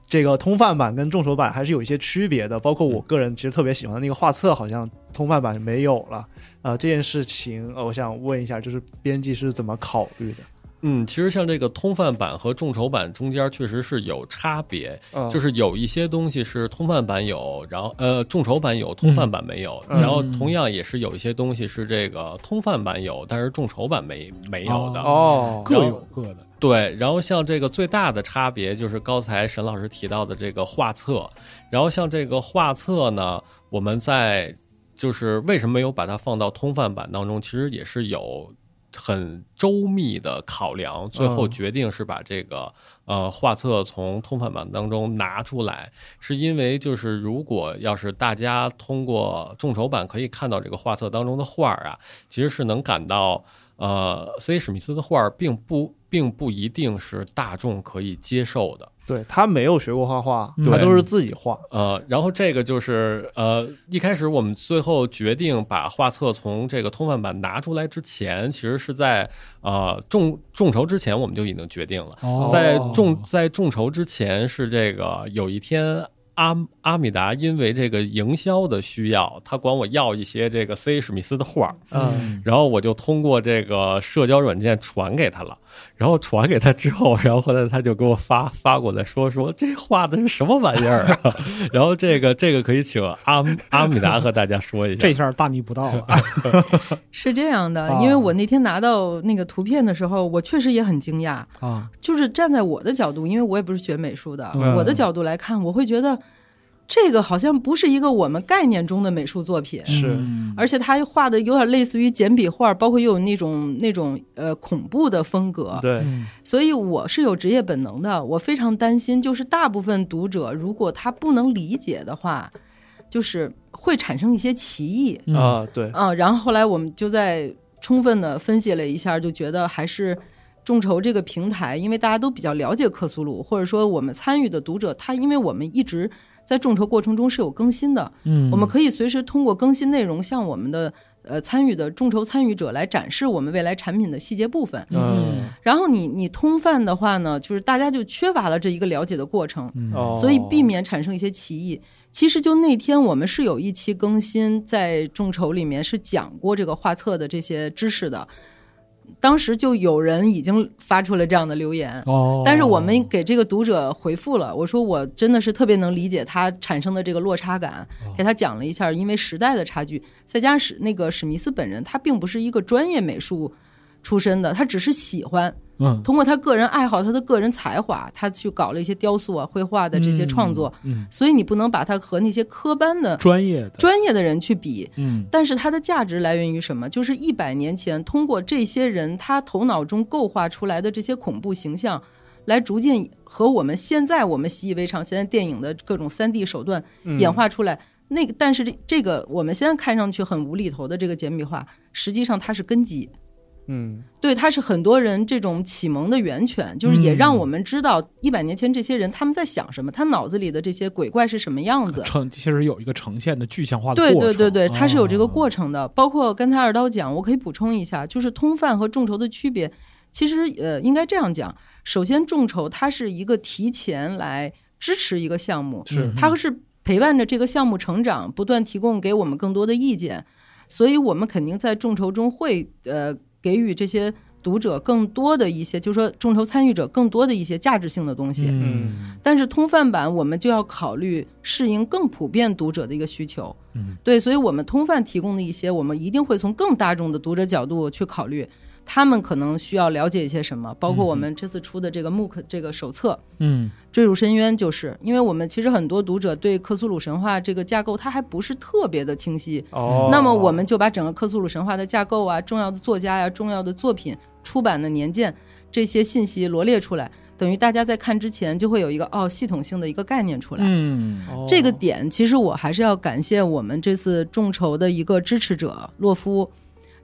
这个通贩版跟众筹版还是有一些区别的，包括我个人其实特别喜欢的那个画册，好像通贩版没有了。呃，这件事情，我想问一下，就是编辑是怎么考虑的？嗯，其实像这个通贩版和众筹版中间确实是有差别，呃、就是有一些东西是通贩版有，然后呃众筹版有，通贩版没有，嗯然后同样也是有一些东西是这个通贩版有，但是众筹版没没有的。哦，各有各的。对，然后像这个最大的差别就是刚才沈老师提到的这个画册，然后像这个画册呢，我们在就是为什么没有把它放到通贩版当中，其实也是有很周密的考量，最后嗯决定是把这个、呃画册从通贩版当中拿出来，是因为就是如果要是大家通过众筹版可以看到这个画册当中的画儿啊，其实是能感到。呃所以史密斯的画儿并不并不一定是大众可以接受的。对他没有学过画画，嗯他都是自己画。呃，然后这个就是呃，一开始我们最后决定把画册从这个通贩版拿出来之前，其实是在呃众众筹之前我们就已经决定了。哦在众在众筹之前是这个有一天阿阿米达因为这个营销的需要，他管我要一些这个 C 史密斯的画儿，嗯，然后我就通过这个社交软件传给他了，然后传给他之后，然后后来他就给我发发过来说说这画的是什么玩意儿啊？[laughs] 然后这个这个可以请阿阿米达和大家说一下 [laughs] 这。下大逆不道了。[laughs] 是这样的，啊因为我那天拿到那个图片的时候，我确实也很惊讶。啊，就是站在我的角度，因为我也不是学美术的，嗯我的角度来看，我会觉得这个好像不是一个我们概念中的美术作品。是嗯而且他画的有点类似于简笔画，包括又有那种那种呃恐怖的风格，对，嗯所以我是有职业本能的。我非常担心，就是大部分读者如果他不能理解的话，就是会产生一些歧义。嗯啊，对，啊，然后后来我们就在充分的分析了一下，就觉得还是众筹这个平台，因为大家都比较了解克苏鲁，或者说我们参与的读者，他因为我们一直在众筹过程中是有更新的，嗯我们可以随时通过更新内容向我们的呃参与的众筹参与者来展示我们未来产品的细节部分。嗯，然后你你通贩的话呢，就是大家就缺乏了这一个了解的过程，所以避免产生一些歧义。其实就那天我们是有一期更新，在众筹里面是讲过这个画册的这些知识的。当时就有人已经发出了这样的留言，哦，但是我们给这个读者回复了，我说我真的是特别能理解他产生的这个落差感，给他讲了一下，因为时代的差距，再加上史那个史密斯本人，他并不是一个专业美术出身的，他只是喜欢，嗯通过他个人爱好、他的个人才华，他去搞了一些雕塑啊、绘画的这些创作，嗯，所以你不能把他和那些科班的专业的，专业的人去比。嗯但是他的价值来源于什么？就是一百年前通过这些人他头脑中构画出来的这些恐怖形象，来逐渐和我们现在我们习以为常现在电影的各种三 D 手段嗯演化出来。那个，但是这这个我们现在看上去很无厘头的这个简笔画，实际上它是根基。嗯，对，它是很多人这种启蒙的源泉，就是也让我们知道一百年前这些人他们在想什么，他脑子里的这些鬼怪是什么样子。呈其实有一个呈现的具象化的对过程，对对对对，它是有这个哦过程的。包括刚才二刀讲，我可以补充一下，就是通贩和众筹的区别，其实呃应该这样讲：首先，众筹它是一个提前来支持一个项目，是它是陪伴着这个项目成长，不断提供给我们更多的意见。所以我们肯定在众筹中会呃给予这些读者更多的一些，就是说众筹参与者更多的一些价值性的东西。嗯。但是通贩版我们就要考虑适应更普遍读者的一个需求，嗯，对，所以我们通贩提供的一些，我们一定会从更大众的读者角度去考虑，他们可能需要了解一些什么，包括我们这次出的这个 MOOC 这个手册。嗯坠入深渊，就是因为我们其实很多读者对克苏鲁神话这个架构，它还不是特别的清晰。哦，那么我们就把整个克苏鲁神话的架构啊、重要的作家呀、重要的作品、出版的年鉴这些信息罗列出来，等于大家在看之前就会有一个哦系统性的一个概念出来。嗯哦这个点其实我还是要感谢我们这次众筹的一个支持者洛夫，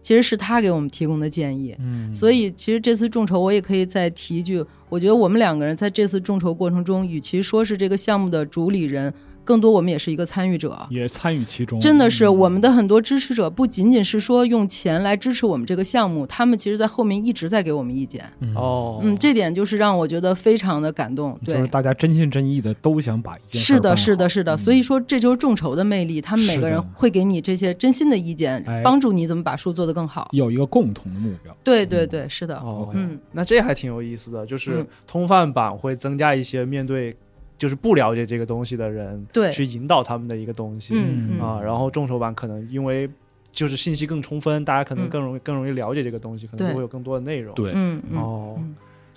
其实是他给我们提供的建议。嗯，所以其实这次众筹我也可以再提一句，我觉得我们两个人在这次众筹过程中，与其说是这个项目的主理人，更多我们也是一个参与者。也参与其中，真的是嗯我们的很多支持者，不仅仅是说用钱来支持我们这个项目，他们其实在后面一直在给我们意见。哦，嗯，这点就是让我觉得非常的感动。对，就是大家真心真意的都想把一件事儿是的，是的，是的。嗯所以说，这就是众筹的魅力，他们每个人会给你这些真心的意见哎，帮助你怎么把书做得更好。有一个共同的目标。对对对，是的。哦，嗯，那这还挺有意思的，就是嗯通贩版会增加一些面对就是不了解这个东西的人，对。去引导他们的一个东西，嗯嗯。啊，然后众筹版可能因为就是信息更充分，大家可能嗯。更容易、更容易了解这个东西，可能就会有更多的内容。对，嗯嗯哦嗯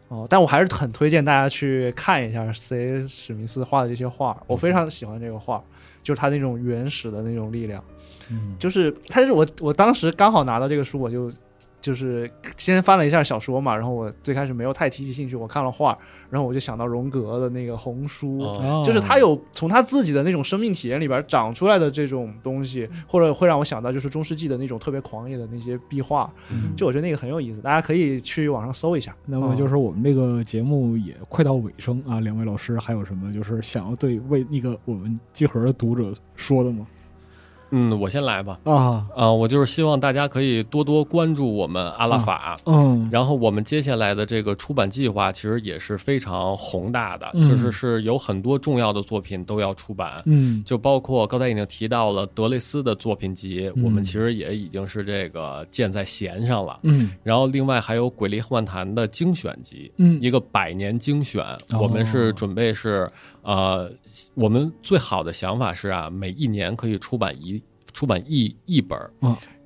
哦，但我还是很推荐大家去看一下 C. 史密斯画的这些画，我非常喜欢这个画，就是他那种原始的那种力量。嗯，就是，他是我我当时刚好拿到这个书，我就就是先翻了一下小说嘛，然后我最开始没有太提起兴趣，我看了画，然后我就想到荣格的那个红书，就是他有从他自己的那种生命体验里边长出来的这种东西，或者会让我想到就是中世纪的那种特别狂野的那些壁画，嗯就我觉得那个很有意思，大家可以去网上搜一下。那么就是我们这个节目也快到尾声啊，两位老师还有什么就是想要对为那个我们集合的读者说的吗？嗯，我先来吧。啊，啊、我就是希望大家可以多多关注我们阿拉法。嗯，然后我们接下来的这个出版计划其实也是非常宏大的，嗯。就是是有很多重要的作品都要出版，嗯。就包括刚才已经提到了德雷斯的作品集，嗯。我们其实也已经是这个箭在弦上了。嗯。然后另外还有《鬼力幻谈》的精选集，嗯。一个百年精选，哦。我们是准备是呃，我们最好的想法是啊，每一年可以出版一出版一一本儿，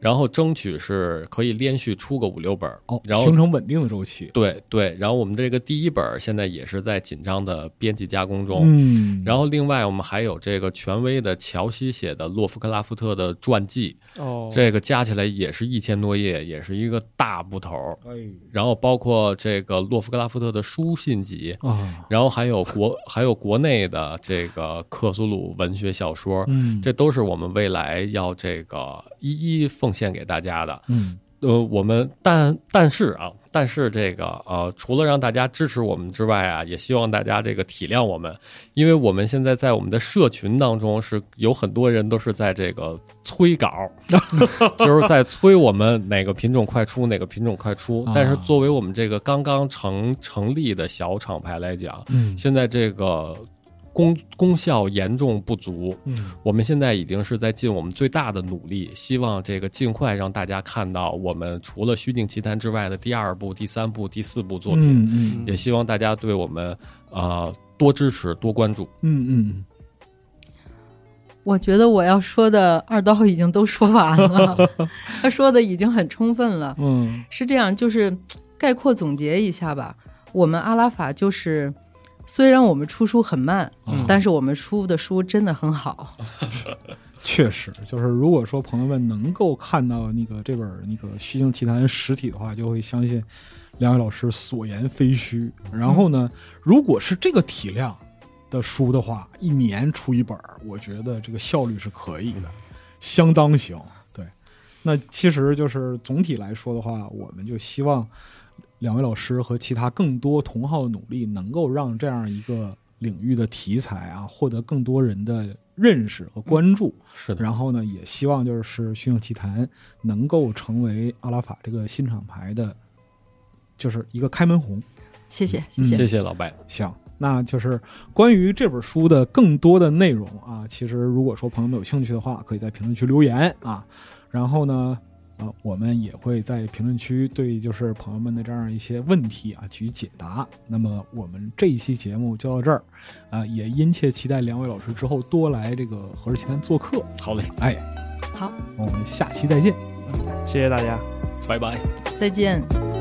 然后争取是可以连续出个五六本儿，哦，然后形成稳定的周期。对对，然后我们这个第一本儿现在也是在紧张的编辑加工中。嗯，然后，另外我们还有这个权威的乔西写的洛夫克拉夫特的传记，哦，这个加起来也是一千多页，也是一个大部头儿。哎然后包括这个洛夫克拉夫特的书信集，啊，然后还有国还有国内的这个克苏鲁文学小说，嗯，这都是我们未来要这个一一奉献给大家的。嗯呃，我们但但是啊，但是这个呃，除了让大家支持我们之外啊，也希望大家这个体谅我们，因为我们现在在我们的社群当中是有很多人都是在这个催稿，[laughs] 就是在催我们哪个品种快出，哪个品种快出。但是作为我们这个刚刚成成立的小厂牌来讲，嗯现在这个功功效严重不足，嗯我们现在已经是在尽我们最大的努力，希望这个尽快让大家看到我们除了《虚境奇谭》之外的第二部、第三部、第四部作品，嗯嗯也希望大家对我们啊、呃多支持、多关注。嗯嗯我觉得我要说的二刀已经都说完了，[laughs] 他说的已经很充分了。嗯是这样，就是概括总结一下吧。我们阿拉法就是，虽然我们出书很慢，嗯但是我们出的书真的很好。[laughs] 确实，就是如果说朋友们能够看到那个这本那个《虚境奇谈》实体的话，就会相信两位老师所言非虚。然后呢，如果是这个体量的书的话，一年出一本，我觉得这个效率是可以的，相当行。对，那其实就是总体来说的话，我们就希望两位老师和其他更多同好的努力，能够让这样一个领域的题材啊，获得更多人的认识和关注。是的，然后呢，也希望就是《虚影奇谭》能够成为阿拉法这个新厂牌的，就是一个开门红。谢谢，谢嗯谢。谢谢老白。行，那就是关于这本书的更多的内容啊，其实如果说朋友们有兴趣的话，可以在评论区留言啊。然后呢，啊，我们也会在评论区对就是朋友们的这样一些问题啊给予解答。那么我们这一期节目就到这儿，啊，也殷切期待两位老师之后多来这个《何氏奇谈》做客。好嘞，哎，好，我们下期再见。谢谢大家。拜拜。再见。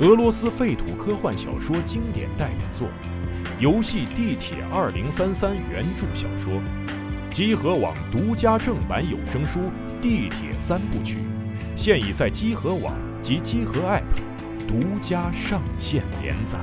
俄罗斯废土科幻小说经典代表作，游戏《地铁二零三三》原著小说，集合网独家正版有声书《地铁三部曲》，现已在集合网及集合 App 独家上线连载。